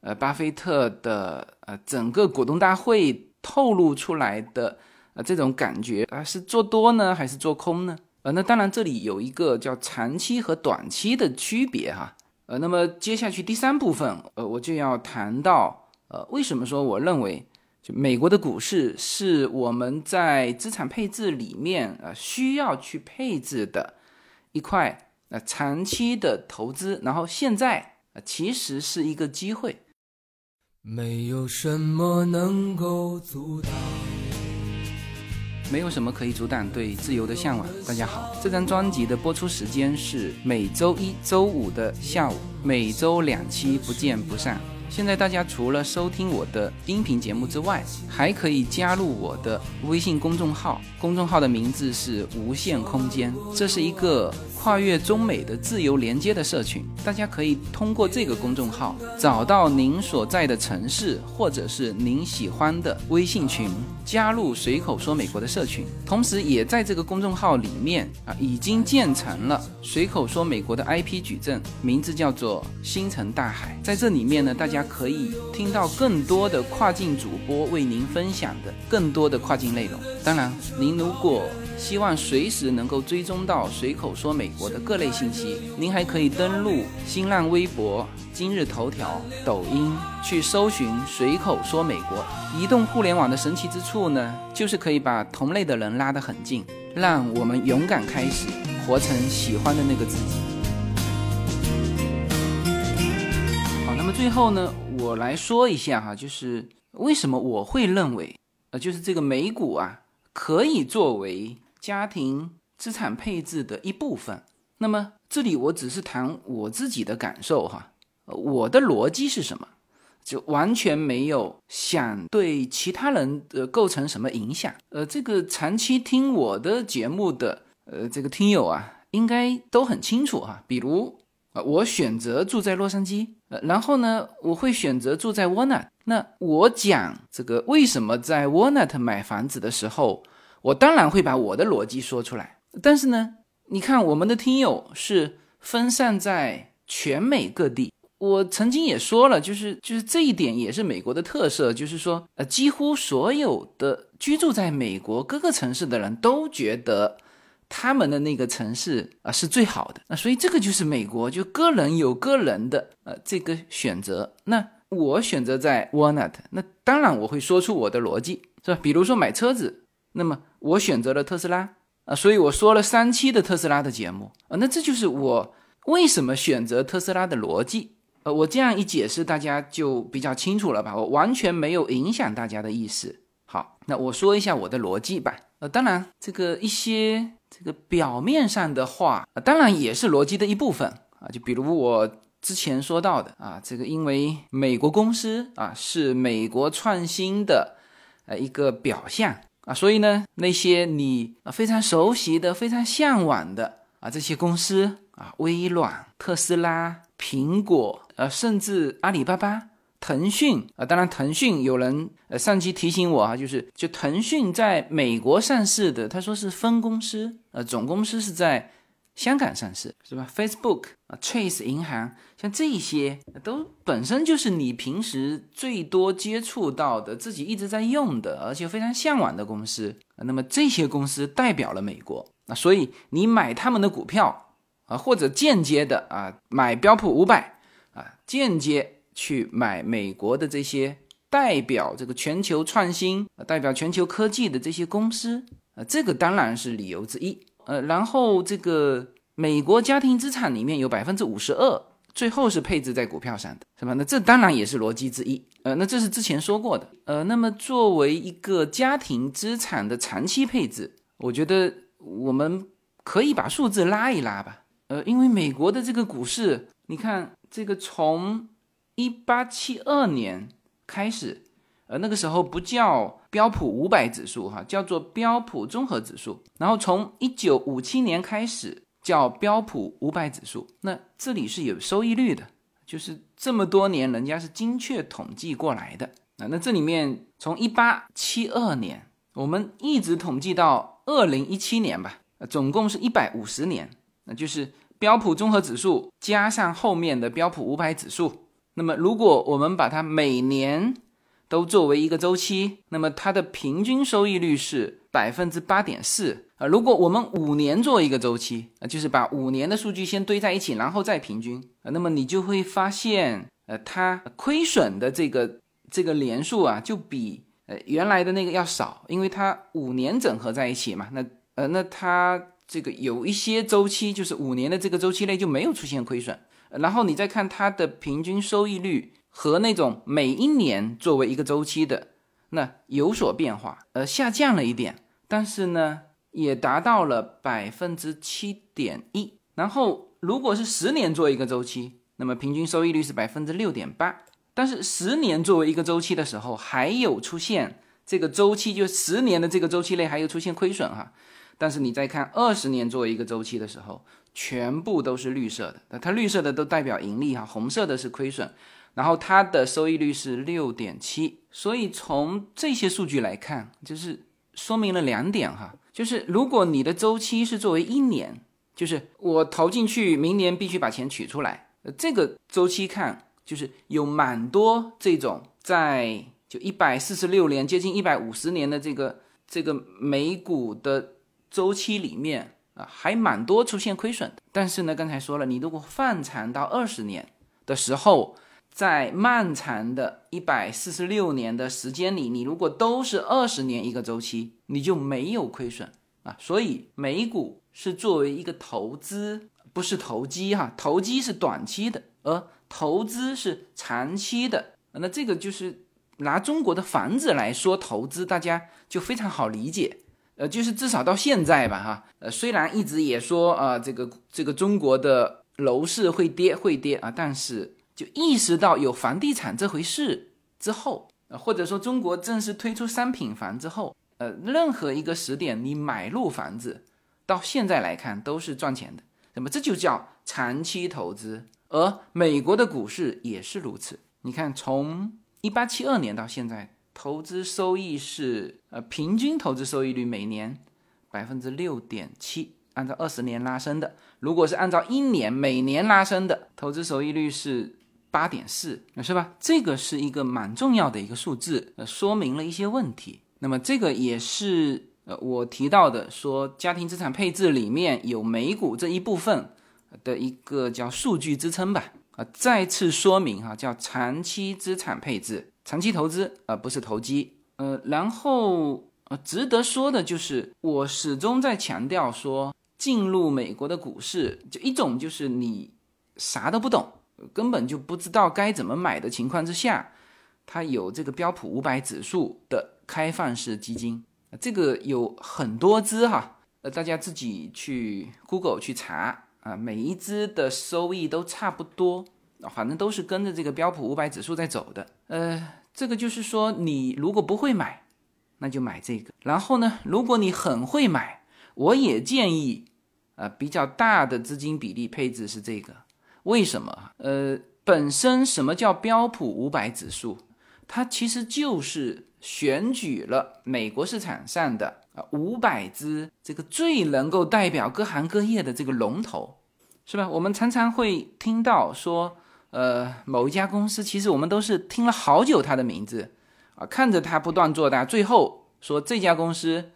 呃巴菲特的呃整个股东大会透露出来的呃这种感觉啊是做多呢还是做空呢？呃，那当然，这里有一个叫长期和短期的区别哈。呃，那么接下去第三部分，呃，我就要谈到，呃，为什么说我认为，美国的股市是我们在资产配置里面呃需要去配置的一块呃长期的投资，然后现在呃其实是一个机会。没有什么能够阻挡。没有什么可以阻挡对自由的向往。大家好，这张专辑的播出时间是每周一周五的下午，每周两期，不见不散。现在大家除了收听我的音频节目之外，还可以加入我的微信公众号，公众号的名字是无限空间，这是一个。跨越中美的自由连接的社群，大家可以通过这个公众号找到您所在的城市或者是您喜欢的微信群，加入随口说美国的社群。同时，也在这个公众号里面啊，已经建成了随口说美国的 IP 矩阵，名字叫做星辰大海。在这里面呢，大家可以听到更多的跨境主播为您分享的更多的跨境内容。当然，您您如果希望随时能够追踪到随口说美国的各类信息。您还可以登录新浪微博、今日头条、抖音去搜寻“随口说美国”。移动互联网的神奇之处呢，就是可以把同类的人拉得很近，让我们勇敢开始，活成喜欢的那个自己。好，那么最后呢，我来说一下哈，就是为什么我会认为，呃，就是这个美股啊，可以作为。家庭资产配置的一部分。那么这里我只是谈我自己的感受哈，我的逻辑是什么？就完全没有想对其他人呃构成什么影响。呃，这个长期听我的节目的呃这个听友啊，应该都很清楚哈。比如啊，我选择住在洛杉矶，呃，然后呢，我会选择住在 Walnut。那我讲这个为什么在 Walnut 买房子的时候。我当然会把我的逻辑说出来，但是呢，你看我们的听友是分散在全美各地。我曾经也说了，就是就是这一点也是美国的特色，就是说，呃，几乎所有的居住在美国各个城市的人都觉得他们的那个城市啊是最好的。那所以这个就是美国，就个人有个人的呃这个选择。那我选择在 Walnut，那当然我会说出我的逻辑，是吧？比如说买车子。那么我选择了特斯拉啊，所以我说了三期的特斯拉的节目啊，那这就是我为什么选择特斯拉的逻辑。呃，我这样一解释，大家就比较清楚了吧？我完全没有影响大家的意思。好，那我说一下我的逻辑吧。呃，当然这个一些这个表面上的话，当然也是逻辑的一部分啊。就比如我之前说到的啊，这个因为美国公司啊是美国创新的呃一个表象。啊，所以呢，那些你啊非常熟悉的、非常向往的啊这些公司啊，微软、特斯拉、苹果，呃，甚至阿里巴巴、腾讯啊，当然腾讯有人呃上期提醒我啊，就是就腾讯在美国上市的，他说是分公司，呃，总公司是在。香港上市是吧？Facebook 啊，Chase 银行，像这些都本身就是你平时最多接触到的、自己一直在用的，而且非常向往的公司。那么这些公司代表了美国啊，所以你买他们的股票啊，或者间接的啊买标普五百啊，间接去买美国的这些代表这个全球创新、代表全球科技的这些公司啊，这个当然是理由之一。呃，然后这个美国家庭资产里面有百分之五十二，最后是配置在股票上的，是吧？那这当然也是逻辑之一。呃，那这是之前说过的。呃，那么作为一个家庭资产的长期配置，我觉得我们可以把数字拉一拉吧。呃，因为美国的这个股市，你看这个从一八七二年开始。呃，那个时候不叫标普五百指数哈，叫做标普综合指数。然后从一九五七年开始叫标普五百指数。那这里是有收益率的，就是这么多年人家是精确统计过来的啊。那这里面从一八七二年，我们一直统计到二零一七年吧，总共是一百五十年，那就是标普综合指数加上后面的标普五百指数。那么如果我们把它每年都作为一个周期，那么它的平均收益率是百分之八点四啊。如果我们五年做一个周期啊，就是把五年的数据先堆在一起，然后再平均啊，那么你就会发现，呃，它亏损的这个这个年数啊，就比呃原来的那个要少，因为它五年整合在一起嘛。那呃，那它这个有一些周期，就是五年的这个周期内就没有出现亏损，然后你再看它的平均收益率。和那种每一年作为一个周期的，那有所变化，呃，下降了一点，但是呢，也达到了百分之七点一。然后，如果是十年做一个周期，那么平均收益率是百分之六点八。但是十年作为一个周期的时候，还有出现这个周期，就十年的这个周期内还有出现亏损哈。但是你再看二十年作为一个周期的时候，全部都是绿色的，那它绿色的都代表盈利哈，红色的是亏损。然后它的收益率是六点七，所以从这些数据来看，就是说明了两点哈，就是如果你的周期是作为一年，就是我投进去，明年必须把钱取出来，这个周期看，就是有蛮多这种在就一百四十六年接近一百五十年的这个这个美股的周期里面啊，还蛮多出现亏损的。但是呢，刚才说了，你如果放长到二十年的时候。在漫长的一百四十六年的时间里，你如果都是二十年一个周期，你就没有亏损啊。所以美股是作为一个投资，不是投机哈。投机是短期的，而投资是长期的。那这个就是拿中国的房子来说投资，大家就非常好理解。呃，就是至少到现在吧哈。呃，虽然一直也说啊，这个这个中国的楼市会跌会跌啊，但是。就意识到有房地产这回事之后，呃，或者说中国正式推出商品房之后，呃，任何一个时点你买入房子，到现在来看都是赚钱的，那么这就叫长期投资。而美国的股市也是如此，你看从一八七二年到现在，投资收益是呃平均投资收益率每年百分之六点七，按照二十年拉升的，如果是按照一年每年拉升的，投资收益率是。八点四，是吧？这个是一个蛮重要的一个数字，呃，说明了一些问题。那么这个也是呃我提到的，说家庭资产配置里面有美股这一部分的一个叫数据支撑吧。啊，再次说明哈，叫长期资产配置，长期投资，而不是投机。呃，然后呃，值得说的就是，我始终在强调说，进入美国的股市，就一种就是你啥都不懂。根本就不知道该怎么买的情况之下，它有这个标普五百指数的开放式基金，这个有很多只哈，呃，大家自己去 Google 去查啊，每一只的收益都差不多，反正都是跟着这个标普五百指数在走的。呃，这个就是说，你如果不会买，那就买这个。然后呢，如果你很会买，我也建议，呃，比较大的资金比例配置是这个。为什么？呃，本身什么叫标普五百指数？它其实就是选举了美国市场上的啊五百只这个最能够代表各行各业的这个龙头，是吧？我们常常会听到说，呃，某一家公司，其实我们都是听了好久它的名字啊，看着它不断做大，最后说这家公司，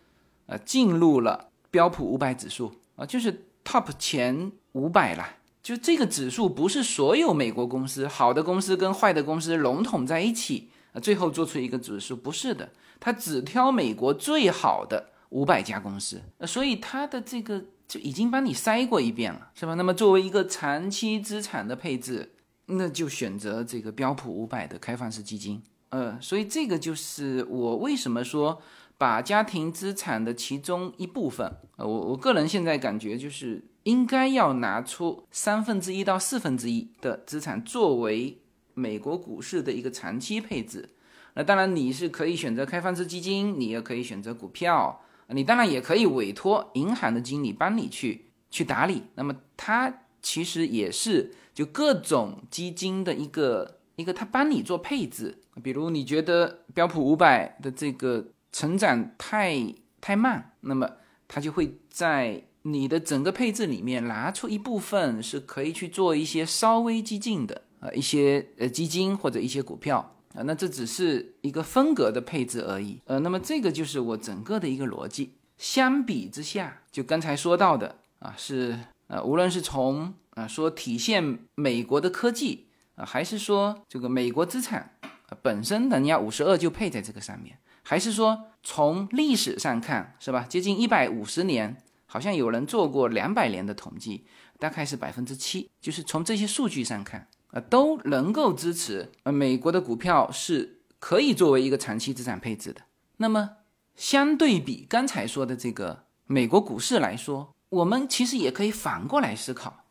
呃，进入了标普五百指数啊，就是 top 前五百了。就这个指数不是所有美国公司好的公司跟坏的公司笼统在一起啊，最后做出一个指数，不是的，它只挑美国最好的五百家公司，所以它的这个就已经帮你筛过一遍了，是吧？那么作为一个长期资产的配置，那就选择这个标普五百的开放式基金，呃，所以这个就是我为什么说把家庭资产的其中一部分，呃，我我个人现在感觉就是。应该要拿出三分之一到四分之一的资产作为美国股市的一个长期配置。那当然你是可以选择开放式基金，你也可以选择股票，你当然也可以委托银行的经理帮你去去打理。那么它其实也是就各种基金的一个一个，它帮你做配置。比如你觉得标普五百的这个成长太太慢，那么它就会在你的整个配置里面拿出一部分是可以去做一些稍微激进的呃一些呃基金或者一些股票啊。那这只是一个风格的配置而已。呃，那么这个就是我整个的一个逻辑。相比之下，就刚才说到的啊，是呃，无论是从啊说体现美国的科技啊，还是说这个美国资产本身的，你要五十二就配在这个上面，还是说从历史上看，是吧？接近一百五十年，好像有人做过两百年的统计，大概是百分之七，就是从这些数据上看啊，都能够支持呃美国的股票是可以作为一个长期资产配置的。那么。相对比刚才说的这个美国股市来说，我们其实也可以反过来思考，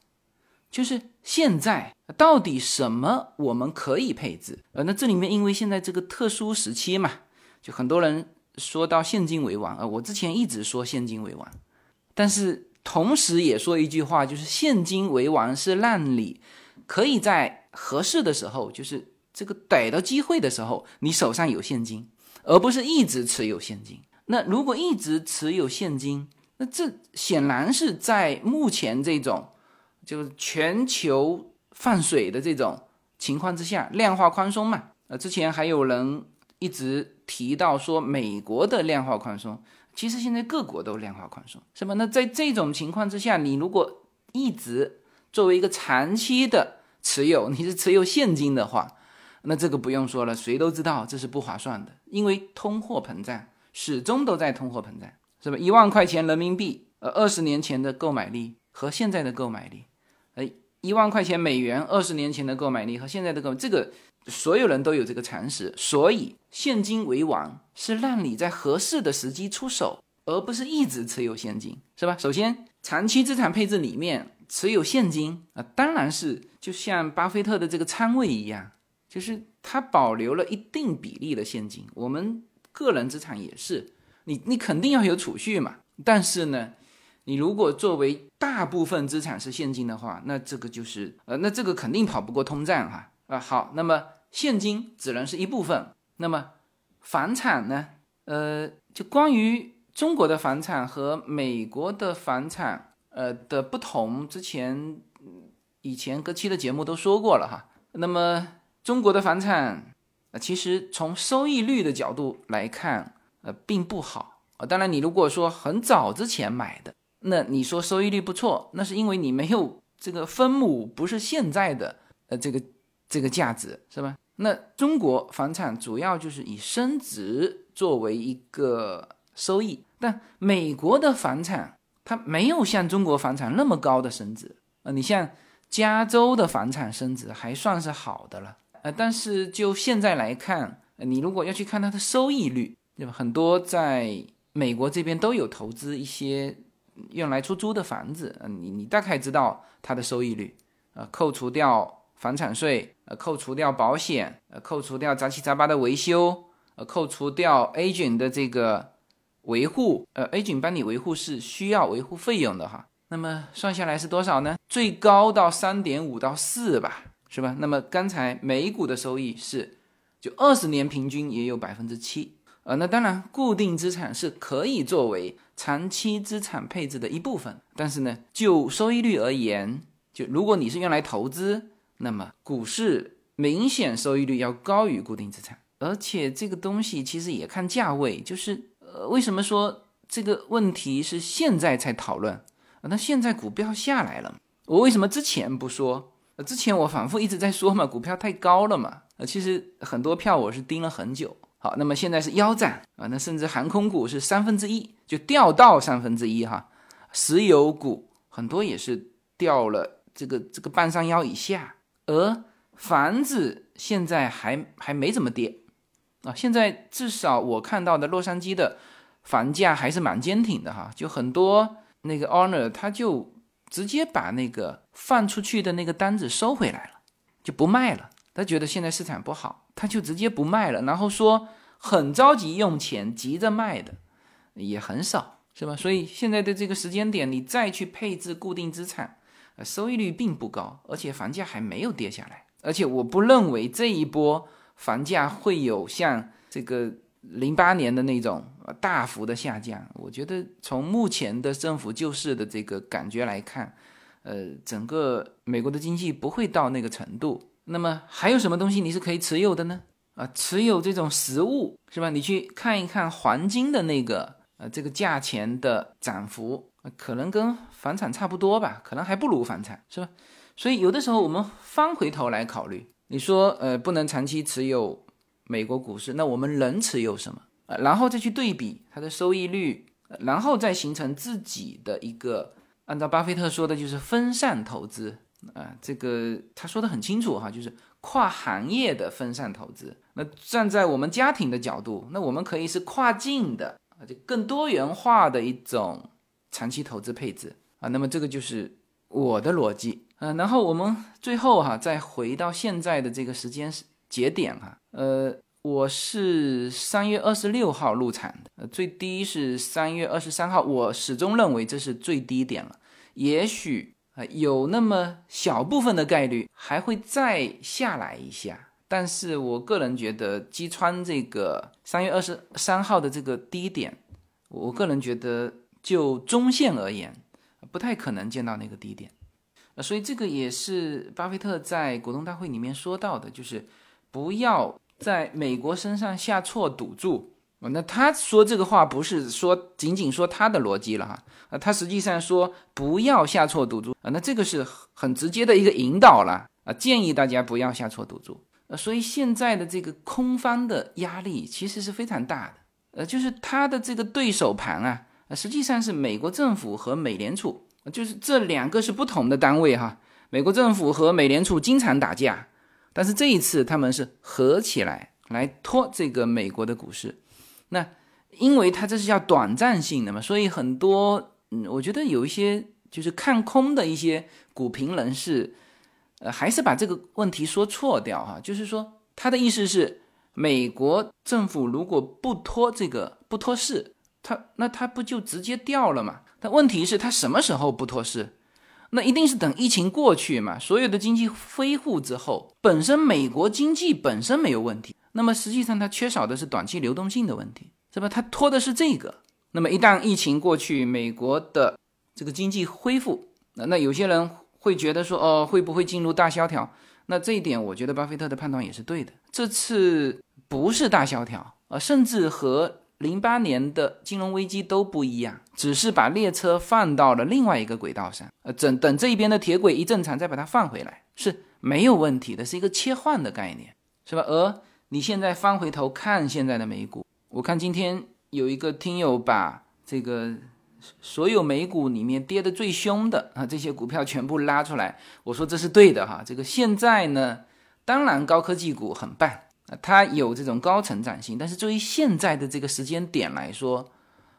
就是现在到底什么我们可以配置？呃，那这里面因为现在这个特殊时期嘛，就很多人说到现金为王啊。我之前一直说现金为王，但是同时也说一句话，就是现金为王是让你可以在合适的时候，就是这个逮到机会的时候，你手上有现金。而不是一直持有现金。那如果一直持有现金，那这显然是在目前这种就是全球放水的这种情况之下，量化宽松嘛。呃，之前还有人一直提到说美国的量化宽松，其实现在各国都量化宽松，是吧？那在这种情况之下，你如果一直作为一个长期的持有，你是持有现金的话。那这个不用说了，谁都知道这是不划算的，因为通货膨胀始终都在通货膨胀，是吧？一万块钱人民币，呃，二十年前的购买力和现在的购买力，一万块钱美元二十年前的购买力和现在的购买，这个所有人都有这个常识，所以现金为王是让你在合适的时机出手，而不是一直持有现金，是吧？首先，长期资产配置里面持有现金啊，当然是就像巴菲特的这个仓位一样。就是它保留了一定比例的现金，我们个人资产也是，你你肯定要有储蓄嘛。但是呢，你如果作为大部分资产是现金的话，那这个就是呃，那这个肯定跑不过通胀哈啊。好，那么现金只能是一部分。那么房产呢？呃，就关于中国的房产和美国的房产呃的不同，之前以前各期的节目都说过了哈。那么中国的房产，呃，其实从收益率的角度来看，呃，并不好啊。当然，你如果说很早之前买的，那你说收益率不错，那是因为你没有这个分母不是现在的呃这个这个价值，是吧？那中国房产主要就是以升值作为一个收益，但美国的房产它没有像中国房产那么高的升值啊。你像加州的房产升值还算是好的了。呃，但是就现在来看，你如果要去看它的收益率，对吧？很多在美国这边都有投资一些用来出租的房子，嗯，你你大概知道它的收益率，呃，扣除掉房产税，呃，扣除掉保险，呃，扣除掉杂七杂八的维修，呃，扣除掉 agent 的这个维护，呃，agent 帮你维护是需要维护费用的哈，那么算下来是多少呢？最高到三点五到四吧。是吧？那么刚才美股的收益是，就二十年平均也有百分之七，呃，那当然固定资产是可以作为长期资产配置的一部分，但是呢，就收益率而言，就如果你是用来投资，那么股市明显收益率要高于固定资产，而且这个东西其实也看价位，就是呃，为什么说这个问题是现在才讨论？那现在股票下来了，我为什么之前不说？之前我反复一直在说嘛，股票太高了嘛。呃，其实很多票我是盯了很久。好，那么现在是腰斩啊，那甚至航空股是三分之一就掉到三分之一哈，石油股很多也是掉了这个这个半山腰以下，而房子现在还还没怎么跌啊。现在至少我看到的洛杉矶的房价还是蛮坚挺的哈，就很多那个 owner 他就。直接把那个放出去的那个单子收回来了，就不卖了。他觉得现在市场不好，他就直接不卖了。然后说很着急用钱，急着卖的也很少，是吧？所以现在的这个时间点，你再去配置固定资产，呃，收益率并不高，而且房价还没有跌下来。而且我不认为这一波房价会有像这个零八年的那种大幅的下降。我觉得从目前的政府救市的这个感觉来看，呃，整个美国的经济不会到那个程度。那么还有什么东西你是可以持有的呢？啊，持有这种实物是吧？你去看一看黄金的那个呃这个价钱的涨幅，可能跟房产差不多吧，可能还不如房产是吧？所以有的时候我们翻回头来考虑，你说呃不能长期持有美国股市，那我们能持有什么？呃，然后再去对比它的收益率，然后再形成自己的一个，按照巴菲特说的就是分散投资啊，这个他说的很清楚哈，就是跨行业的分散投资。那站在我们家庭的角度，那我们可以是跨境的啊，就更多元化的一种长期投资配置啊。那么这个就是我的逻辑啊。然后我们最后哈，再回到现在的这个时间节点哈，呃，我是三月二十六号入场的，呃，最低是三月二十三号，我始终认为这是最低点了，也许有那么小部分的概率还会再下来一下。但是我个人觉得击穿这个三月二十三号的这个低点，我个人觉得就中线而言，不太可能见到那个低点，呃，所以这个也是巴菲特在股东大会里面说到的，就是不要在美国身上下错赌注。那他说这个话不是说仅仅说他的逻辑了哈，啊，他实际上说不要下错赌注啊，那这个是很直接的一个引导了啊，建议大家不要下错赌注。呃，所以现在的这个空方的压力其实是非常大的，呃，就是他的这个对手盘啊，实际上是美国政府和美联储，就是这两个是不同的单位哈。美国政府和美联储经常打架，但是这一次他们是合起来来拖这个美国的股市。那因为它这是叫短暂性的嘛，所以很多，嗯，我觉得有一些就是看空的一些股评人士。呃，还是把这个问题说错掉哈，就是说他的意思是，美国政府如果不拖这个不脱市，他那他不就直接掉了嘛？但问题是，他什么时候不脱市？那一定是等疫情过去嘛，所有的经济恢复之后，本身美国经济本身没有问题，那么实际上它缺少的是短期流动性的问题，是吧？它拖的是这个。那么一旦疫情过去，美国的这个经济恢复，那那有些人。会觉得说哦，会不会进入大萧条？那这一点，我觉得巴菲特的判断也是对的。这次不是大萧条啊，甚至和零八年的金融危机都不一样，只是把列车放到了另外一个轨道上。呃，等等这一边的铁轨一正常，再把它放回来是没有问题的，是一个切换的概念，是吧？而你现在翻回头看现在的美股，我看今天有一个听友把这个。所有美股里面跌得最凶的啊，这些股票全部拉出来，我说这是对的哈。这个现在呢，当然高科技股很棒啊，它有这种高成长性。但是作为现在的这个时间点来说，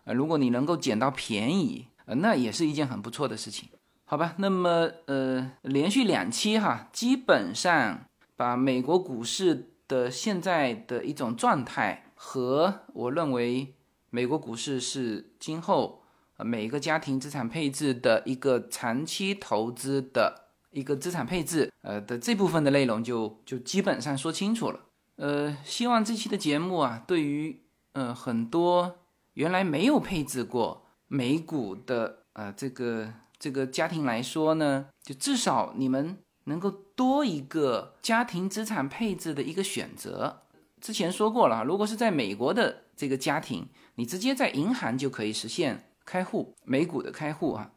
呃，如果你能够捡到便宜，呃，那也是一件很不错的事情，好吧？那么呃，连续两期哈，基本上把美国股市的现在的一种状态和我认为美国股市是今后。每一个家庭资产配置的一个长期投资的一个资产配置，呃的这部分的内容就就基本上说清楚了。呃，希望这期的节目啊，对于呃很多原来没有配置过美股的呃这个这个家庭来说呢，就至少你们能够多一个家庭资产配置的一个选择。之前说过了，如果是在美国的这个家庭，你直接在银行就可以实现。开户美股的开户啊，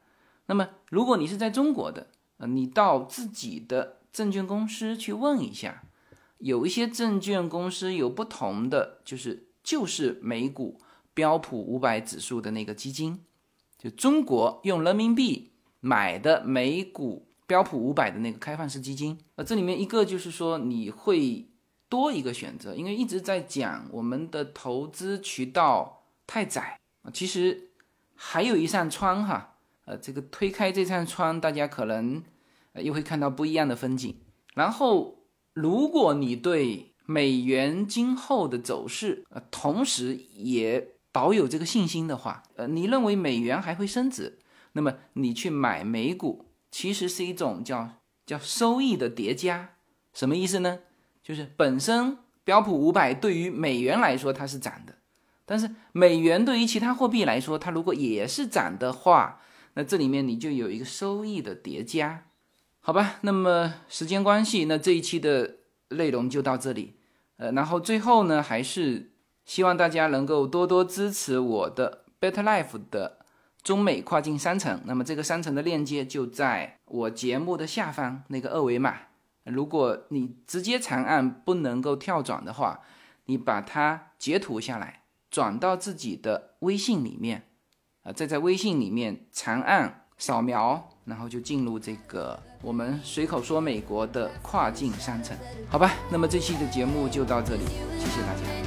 那么如果你是在中国的，呃，你到自己的证券公司去问一下，有一些证券公司有不同的，就是就是美股标普五百指数的那个基金，就中国用人民币买的美股标普五百的那个开放式基金，呃，这里面一个就是说你会多一个选择，因为一直在讲我们的投资渠道太窄啊，其实。还有一扇窗哈，呃，这个推开这扇窗，大家可能又会看到不一样的风景。然后，如果你对美元今后的走势，呃，同时也保有这个信心的话，呃，你认为美元还会升值，那么你去买美股，其实是一种叫叫收益的叠加。什么意思呢？就是本身标普五百对于美元来说它是涨的，但是美元对于其他货币来说，它如果也是涨的话，那这里面你就有一个收益的叠加，好吧？那么时间关系，那这一期的内容就到这里。呃，然后最后呢，还是。希望大家能够多多支持我的 Better Life 的中美跨境商城。那么这个商城的链接就在我节目的下方那个二维码。如果你直接长按不能够跳转的话，你把它截图下来，转到自己的微信里面，啊，再在微信里面长按扫描，然后就进入这个我们随口说美国的跨境商城。好吧，那么这期的节目就到这里，谢谢大家。